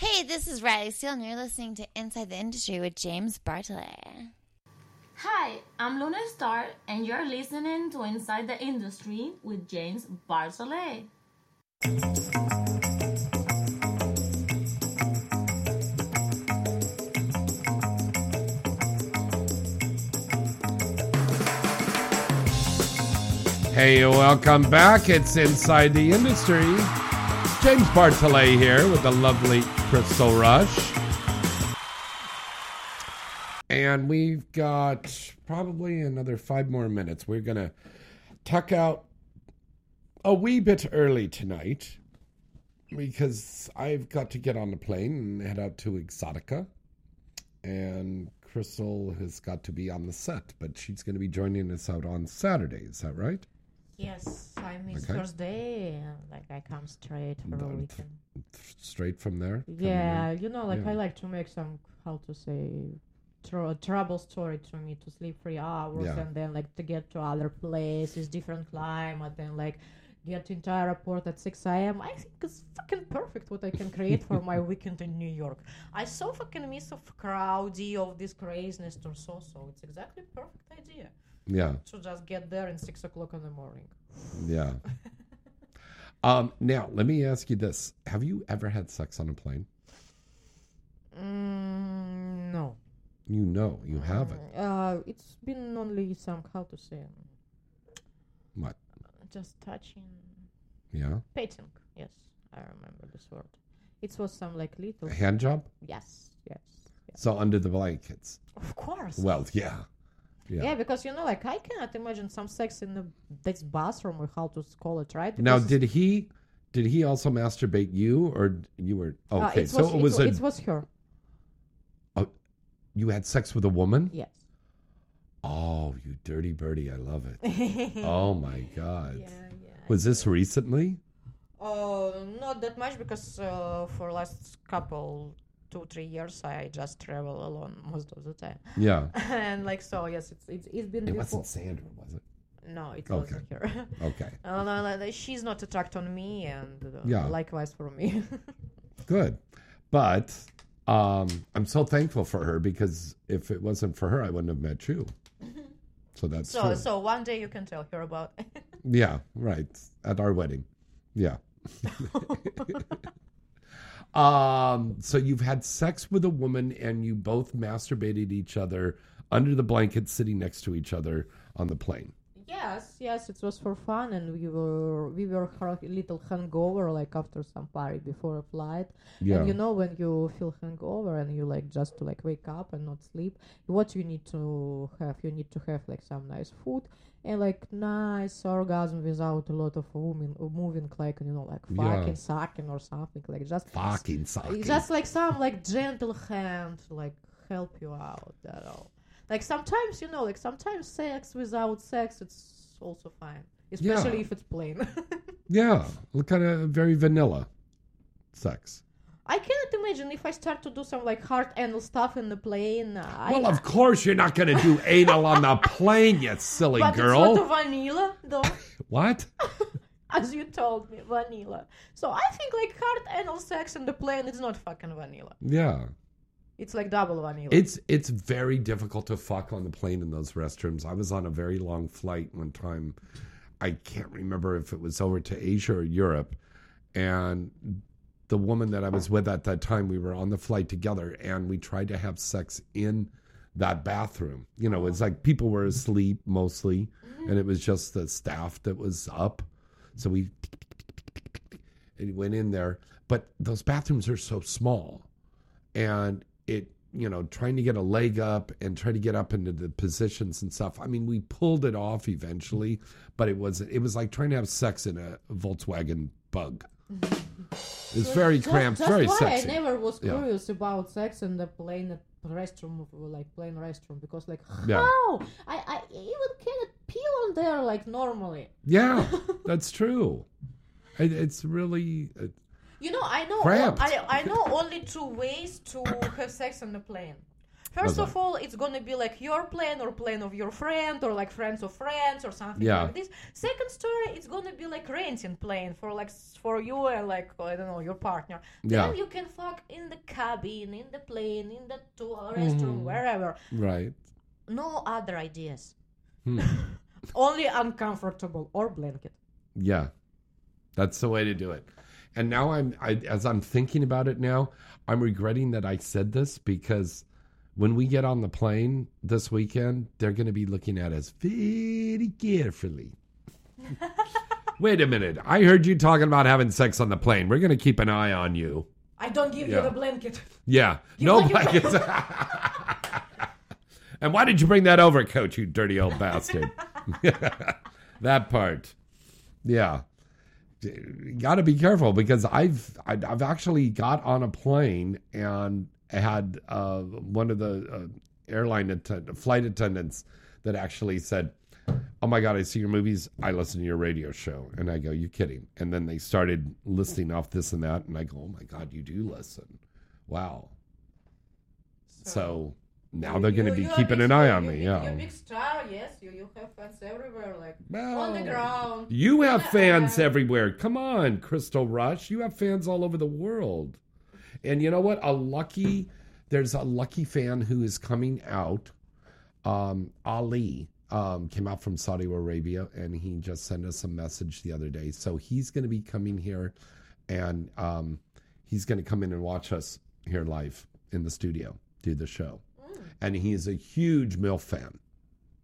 Hey, this is Riley Steele, and you're listening to Inside the Industry with James Bartholet. Hi, I'm Luna Star, and you're listening to Inside the Industry with James Bartholet. Hey, welcome back. It's Inside the Industry. James Bartholet here with the lovely Crystal Rush. And we've got probably another five more minutes. We're going to tuck out a wee bit early tonight because I've got to get on the plane and head out to Exxxotica. And Crystal has got to be on the set, but she's going to be joining us out on Saturday. Is that right? Yes, I miss Okay. Thursday, and like I come straight for a Done. weekend. Straight from there? Yeah, you know, like Yeah. I like to make some how to say tr- trouble story to me to sleep three hours Yeah. and then like to get to other places, different climate, and like get to entire airport at 6 a.m. I think it's fucking perfect what I can create for my weekend in New York. I so fucking miss of crowdy of this craziness or so so. It's exactly perfect idea. Yeah. To just get there in six o'clock in the morning. Yeah. um, now, let me ask you this: Have you ever had sex on a plane? Mm, no. You know, you haven't. Uh, it's been only some how to say What? just touching. Yeah. Petting. Yes, I remember this word. It was some like little A hand job? Yes, yes. So under the blankets. Of course. Well, yeah. Yeah. Yeah. because you know, like I cannot imagine some sex in the this bathroom or how to call it, right? Now, did he? Did he also masturbate you, or you were Uh, okay? it so it it was wa- a. it was her. Oh, you had sex with a woman? Yes. Oh, you dirty birdie! I love it. oh my god. Yeah, yeah. Was this recently? Oh, not that much because uh, for last couple two three years I just travel alone most of the time. Yeah. and like so, yes, it's it's, it's been. It before. wasn't Sandra, was it? No, it Okay. wasn't her. Okay. Uh, no, no, no, she's not attracted on me, and uh, Yeah. likewise for me. Good, but um, I'm so thankful for her because if it wasn't for her, I wouldn't have met you. So that's so true. so one day you can tell her about. Yeah, right. At our wedding. Yeah. Um, so you've had sex with a woman and you both masturbated each other under the blanket sitting next to each other on the plane. Yes, yes, it was for fun, and we were we were a little hungover, like after some party before a flight. Yeah. And you know when you feel hungover and you like just to like wake up and not sleep, what you need to have? You need to have like some nice food and like nice orgasm without a lot of moving, moving like you know like Yeah. fucking sucking or something like just Fucking sucking. Just like some like gentle hand like help you out. That all. Like sometimes you know, like sometimes sex without sex, it's also fine, especially Yeah. if it's plain. Yeah, kind of very vanilla sex. I cannot imagine if I start to do some like hard anal stuff in the plane. I, Well, of course you're not going to do anal on the plane, you silly but girl. it's not vanilla though, What? as you told me, vanilla. So I think like hard anal sex in the plane is not fucking vanilla. Yeah. It's like double vanilla. It's it's very difficult to fuck on the plane in those restrooms. I was on a very long flight one time. I can't remember if it was over to Asia or Europe, and the woman that I was with at that time, we were on the flight together, and we tried to have sex in that bathroom. You know, it's like people were asleep mostly, and it was just the staff that was up. So we went in there, but those bathrooms are so small, and it you know trying to get a leg up and try to get up into the positions and stuff i mean we pulled it off eventually but it was it was like trying to have sex in a volkswagen bug mm-hmm. it's very Just- cramped just very why sexy I never was Yeah. curious about sex in the plane restroom, like plane restroom, because like Yeah. how I I even cannot pee on there like normally. yeah that's true it, it's really You know, I know Cramped. I I know only two ways to have sex on the plane. First of all, it's gonna be like your plane or plane of your friend or like friends of friends or something Yeah. like this. Second story, it's gonna be like renting plane for like s- for you and like I don't know your partner. Yeah. Then you can fuck in the cabin, in the plane, in the to- restroom, Mhm. wherever. right No other ideas. Hmm. Only uncomfortable or blanket. Yeah, that's the way to do it. And now I'm, I, as I'm thinking about it now, I'm regretting that I said this because when we get on the plane this weekend, they're going to be looking at us very carefully. Wait a minute. I heard you talking about having sex on the plane. We're going to keep an eye on you. I don't give Yeah. you the blanket. Yeah. You no blankets. and why did you bring that over, coach, you dirty old bastard? that part. Yeah. Got to be careful because I've I've actually got on a plane and had uh, one of the uh, airline attend- flight attendants that actually said, "Oh my god, I see your movies. I listen to your radio show." And I go, "You kidding?" And then they started listing off this and that, and I go, "Oh my god, you do listen? Wow." So, now they're going to be keeping an eye star, on me. Yeah. You're a big star, yes. You, you have fans everywhere, like Well, on the ground. You have fans everywhere. Come on, Crystal Rush. You have fans all over the world. And you know what? A lucky, there's a lucky fan who is coming out. Um, Ali um, came out from Saudi Arabia and he just sent us a message the other day. So he's going to be coming here and um, he's going to come in and watch us here live in the studio, do the show. And he is a huge MILF fan.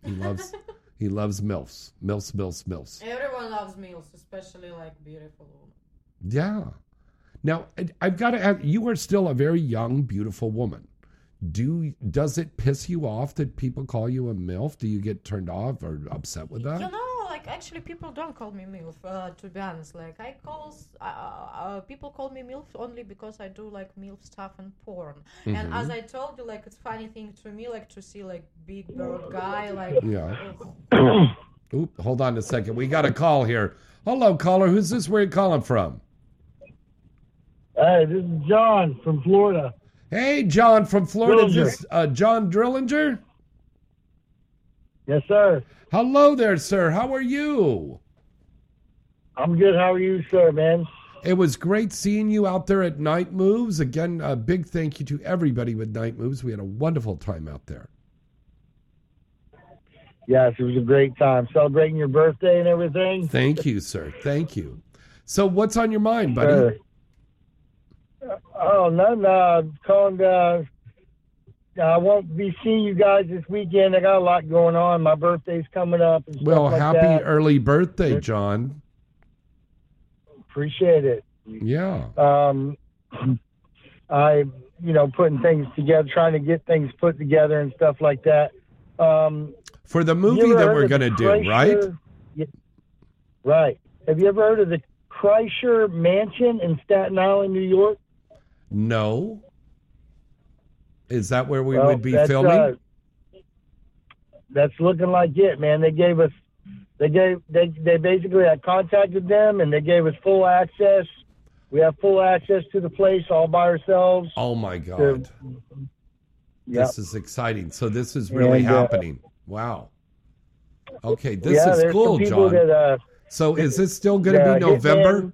He loves. He loves MILFs. MILFs, MILFs, MILFs. Everyone loves meals, especially like beautiful women. Yeah. Now I- I've got to ask. You are still a very young, beautiful woman. Do does it piss you off that people call you a milf? Do you get turned off or upset with that? You know, like actually, people don't call me MILF. Uh, to be honest, like I calls uh, uh, people call me MILF only because I do like MILF stuff and porn. And Mhm. as I told you, like it's funny thing to me, like to see like big bird guy, like Yeah. Oop, hold on a second. We got a call here. Hello, caller. Who's this? Where you calling from? Hey, this is John from Florida. Hey, John from Florida. Drillinger. This uh, John Drillinger. Yes, sir. Hello there, sir. How are you? I'm good. How are you, sir, man? It was great seeing you out there at Night Moves. Again, a big thank you to everybody with Night Moves. We had a wonderful time out there. Yes, it was a great time celebrating your birthday and everything. Thank you, sir. Thank you. So, what's on your mind, buddy? Sure. Oh, nothing. Uh, calling. Uh, I won't be seeing you guys this weekend. I got a lot going on. My birthday's coming up. And stuff Well, like happy that. early birthday, John. Appreciate it. Yeah. Um, I, you know, putting things together, trying to get things put together and stuff like that. Um, For the movie that we're going to do, right? Yeah. Right. Have you ever heard of the Kreischer Mansion in Staten Island, New York? No. Is that where we Well, would be that's, filming? uh, that's looking like it, man. They gave us, they gave, they, they basically, I contacted them and they gave us full access. We have full access to the place all by ourselves. oh my God. Yep. This is exciting. So, this is really And, uh, happening. Wow. Okay, this yeah, is cool, John. that, uh, so, is this still going to be Hitman- November?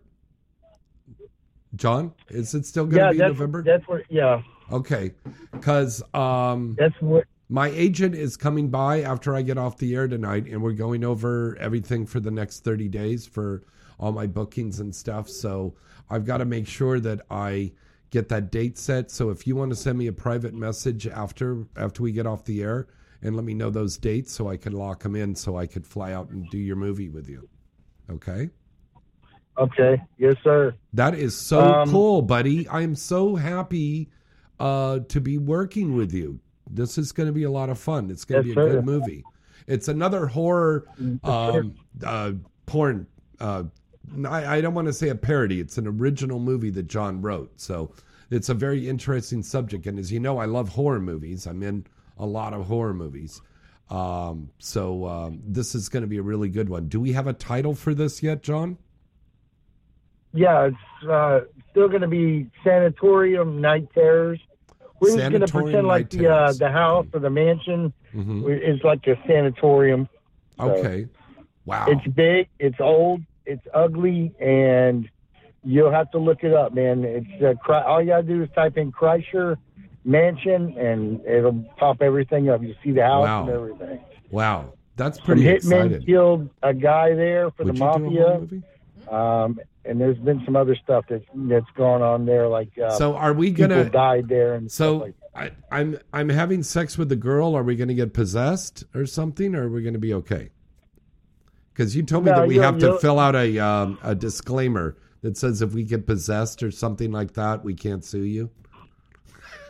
John, is it still going to yeah, be November? That's what, yeah. Okay, because um, that's what my agent is coming by after I get off the air tonight, and we're going over everything for the next thirty days for all my bookings and stuff. So I've got to make sure that I get that date set. So if you want to send me a private message after after we get off the air and let me know those dates, so I can lock them in, so I could fly out and do your movie with you. Okay. Okay. Yes, sir. That is so Um, cool, buddy. I am so happy uh, to be working with you. This is going to be a lot of fun. It's going to Yes, be a sir. good movie. It's another horror um, uh, porn. Uh, I, I don't want to say a parody. It's an original movie that John wrote. So it's a very interesting subject. And as you know, I love horror movies. I'm in a lot of horror movies. Um, so um, this is going to be a really good one. Do we have a title for this yet, John? Yeah, it's uh, still going to be Sanatorium Night Terrors. We're just going to pretend like the uh, the house or the mansion Mhm. is like a sanatorium. So Okay. Wow. It's big, it's old, it's ugly, and you'll have to look it up, man. It's uh, all you got to do is type in Kreischer Mansion, and it'll pop everything up. You see the house Wow. and everything. Wow. That's Some pretty hitmen excited. killed a guy there for Would the you do a horror mafia. Um, and there's been some other stuff that's that's gone on there, like uh, So are we gonna died there and So like I, I'm I'm having sex with the girl. Are we going to get possessed or something, or are we going to be okay? Because you told me No, that we have to fill out a um, a disclaimer that says if we get possessed or something like that, we can't sue you.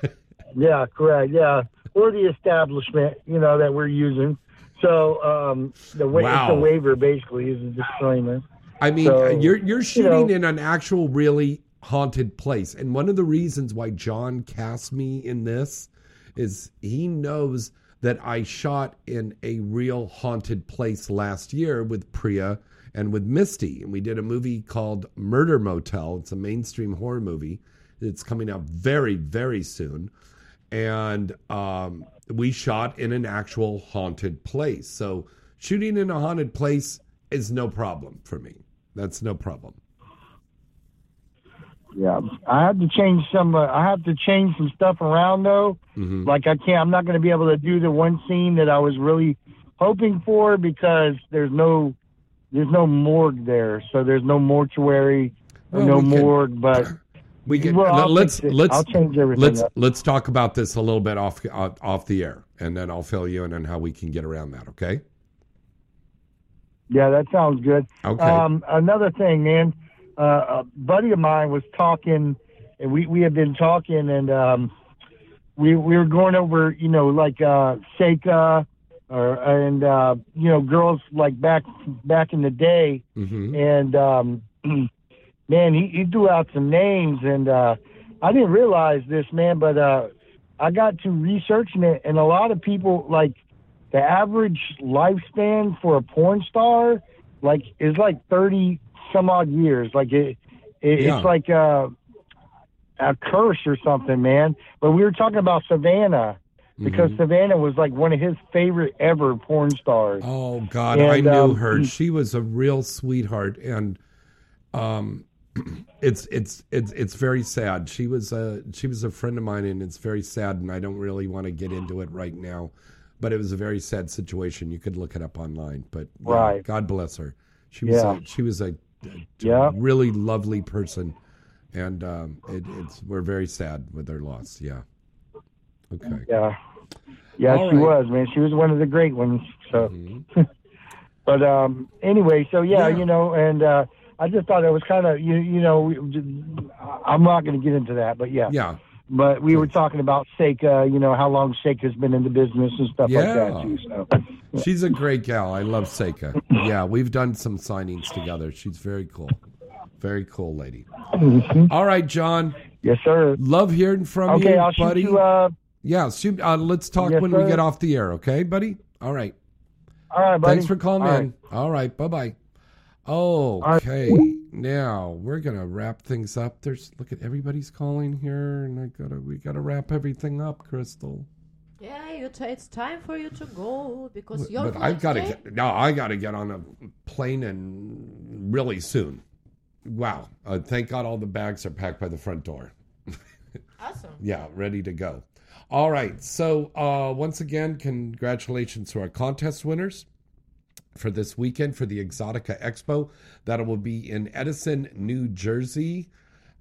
Yeah, correct. Yeah, or the establishment, you know, that we're using. So um, the wa- Wow. it's a waiver basically is a disclaimer. I mean, So, you're you're you shooting know- in an actual really haunted place, and one of the reasons why John cast me in this is he knows that I shot in a real haunted place last year with Priya and with Misty, and we did a movie called Murder Motel. It's a mainstream horror movie. It's coming out very very soon. and um, we shot in an actual haunted place. So shooting in a haunted place is no problem for me. That's no problem. Yeah, I have to change some. Uh, I have to change some stuff around though. Mhm. Like I can't. I'm not going to be able to do the one scene that I was really hoping for because there's no there's no morgue there, so there's no mortuary, Well, no we can- morgue. But We can Well, let's let's I'll change everything let's up. let's talk about this a little bit off off the air, and then I'll fill you in on how we can get around that. Okay. Yeah, that sounds good. Okay. Um, another thing, man, uh, a buddy of mine was talking, and we we had been talking, and um, we we were going over, you know, like uh, Seka, or and uh, you know, girls like back back in the day, Mm-hmm. and um, man, he, he threw out some names, and uh, I didn't realize this, man, but uh, I got to researching it, and a lot of people like the average lifespan for a porn star, like, is like thirty some odd years. Like it, it Yeah. it's like a, a curse or something, man. But we were talking about Savannah. Because Mm-hmm. Savannah was like one of his favorite ever porn stars. Oh God, I And, knew um, her. She was a real sweetheart, and um, it's it's it's it's very sad. She was a she was a friend of mine, and it's very sad. And I don't really want to get into it right now, but it was a very sad situation. You could look it up online. But Right. God bless her. She was Yeah. a, she was a, a Yeah. really lovely person, and um, it, it's we're very sad with her loss. Yeah. Okay. Yeah. Yeah, All she right. was, man. She was one of the great ones. So, but um, anyway, so yeah, Yeah. you know, and uh, I just thought it was kind of you, you know, I'm not going to get into that, but yeah, Yeah. But we were talking about Seka, you know, how long Seka's been in the business and stuff like that Yeah. too. So, She's a great gal. I love Seka. Yeah, we've done some signings together. She's very cool. Very cool lady. All right, John. Yes, sir. Love hearing from Okay, you, I'll buddy. you, uh, yeah, shoot, uh, let's talk Yes, when we get off the air, okay, buddy? All right. all right, buddy. Thanks for calling All in. right. All right, bye bye. Okay, now we're gonna wrap things up. There's look at everybody's calling here, and I gotta we gotta wrap everything up, Crystal. Yeah, you t- it's time for you to go because your but I flight gotta today- get no, I gotta get on a plane and really soon. Wow! Uh, thank God all the bags are packed by the front door. Awesome. Yeah, ready to go. All right. So uh, once again, congratulations to our contest winners for this weekend for the Exxxotica Expo. That will be in Edison, New Jersey,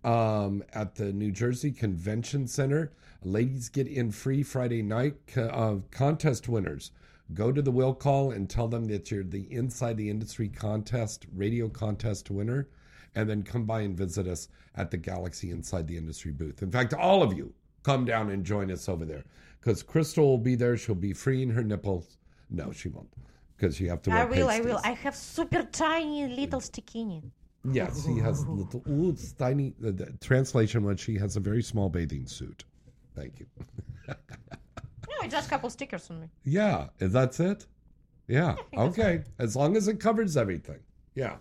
um, at the New Jersey Convention Center. Ladies get in free Friday night. Uh, contest winners, go to the will call and tell them that you're the Inside the Industry contest radio contest winner, and then come by and visit us at the Galaxy Inside the Industry booth. In fact, all of you come down and join us over there because Crystal will be there. She'll be freeing her nipples. No, she won't because you have to. I will, I will. I have super tiny little stikini. Yes, he has little. Ooh, it's tiny. The, the translation was she has a very small bathing suit. Thank you. No, just a couple stickers on me. Yeah, that's it. Yeah. Okay. As long as it covers everything. Yeah.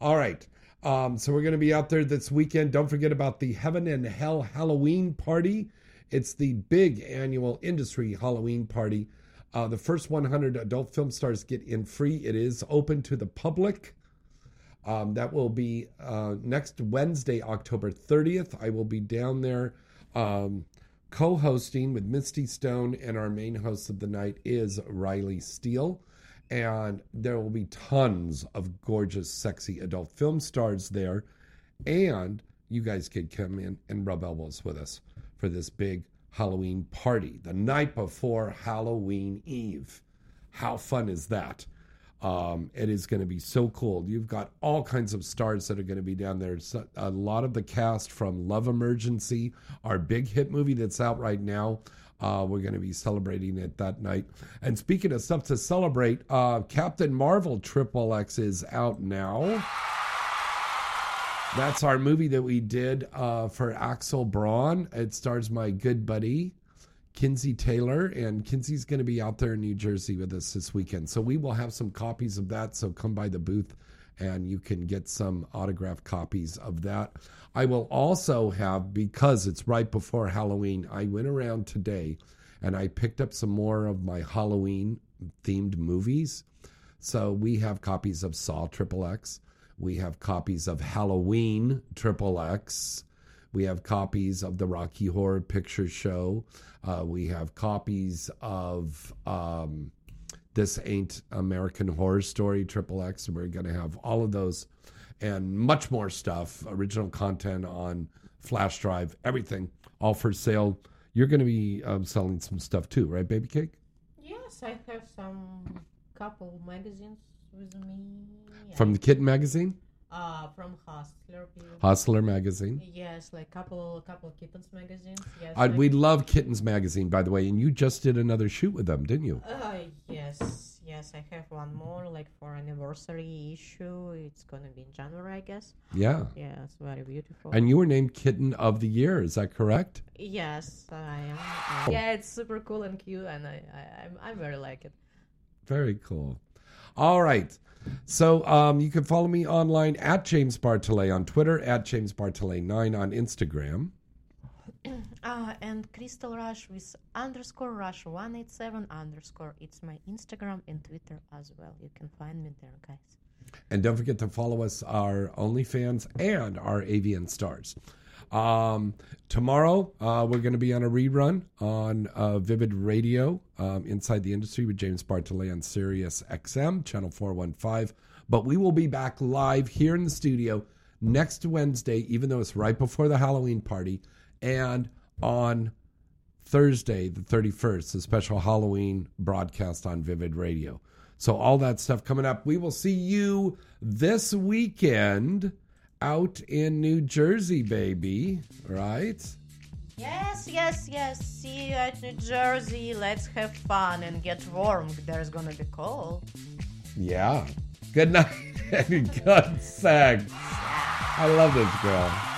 All right. Um, so we're going to be out there this weekend. Don't forget about the Heaven and Hell Halloween party. It's the big annual industry Halloween party. Uh, the first 100 adult film stars get in free. It is open to the public. Um, that will be uh, next Wednesday, October 30th. I will be down there um, co hosting with Misty Stone, and our main host of the night is Riley Steele. And there will be tons of gorgeous, sexy adult film stars there. And you guys could come in and rub elbows with us for this big Halloween party the night before Halloween Eve. How fun is that? Um, it is going to be so cool. You've got all kinds of stars that are going to be down there. So, a lot of the cast from Love Emergency, our big hit movie that's out right now. Uh, we're going to be celebrating it that night. And speaking of stuff to celebrate, uh, Captain Marvel Triple X is out now. That's our movie that we did uh, for Axel Braun. It stars my good buddy, Kenzie Taylor, and Kenzie's going to be out there in New Jersey with us this weekend. So we will have some copies of that. So come by the booth and you can get some autographed copies of that. I will also have, because it's right before Halloween, I went around today and I picked up some more of my Halloween themed movies. So we have copies of Saw Triple X. We have copies of Halloween Triple X. We have copies of the Rocky Horror Picture Show. Uh, we have copies of um, This Ain't American Horror Story Triple X. We're going to have all of those and much more stuff, original content on flash drive, everything, all for sale. You're going to be um, selling some stuff too, right, Baby Cake? Yes, I have some couple magazines with me. From the Kitten Magazine? Uh, from Hustler. people. Hustler Magazine. Yes, like couple couple kittens magazines. Yes. Uh, like- we love Kittens Magazine, by the way, and you just did another shoot with them, didn't you? Uh, yes, yes, I have one more, like for anniversary issue. It's gonna be in January, I guess. Yeah. Yes, very beautiful. And you were named Kitten of the Year, is that correct? Yes, I am. Yeah, it's super cool and cute, and I, I I'm, I very like it. Very cool. All right. So um, you can follow me online at James Bartholet on Twitter, at James Bartholet9 on Instagram. uh, and Crystal Rush with underscore Rush one eight seven underscore. It's my Instagram and Twitter as well. You can find me there, guys. And don't forget to follow us, our OnlyFans and our AVN Stars. Um, tomorrow, uh, we're going to be on a rerun on uh, Vivid Radio um, Inside the Industry with James Bartholet on Sirius XM, channel 415. But we will be back live here in the studio next Wednesday, even though it's right before the Halloween party, and on Thursday, the 31st, a special Halloween broadcast on Vivid Radio. So, all that stuff coming up. We will see you this weekend out in New Jersey, baby. Right? Yes, yes, yes. See you at New Jersey. Let's have fun and get warm. There's gonna be cold. Yeah. Good night and good sex. I love this girl.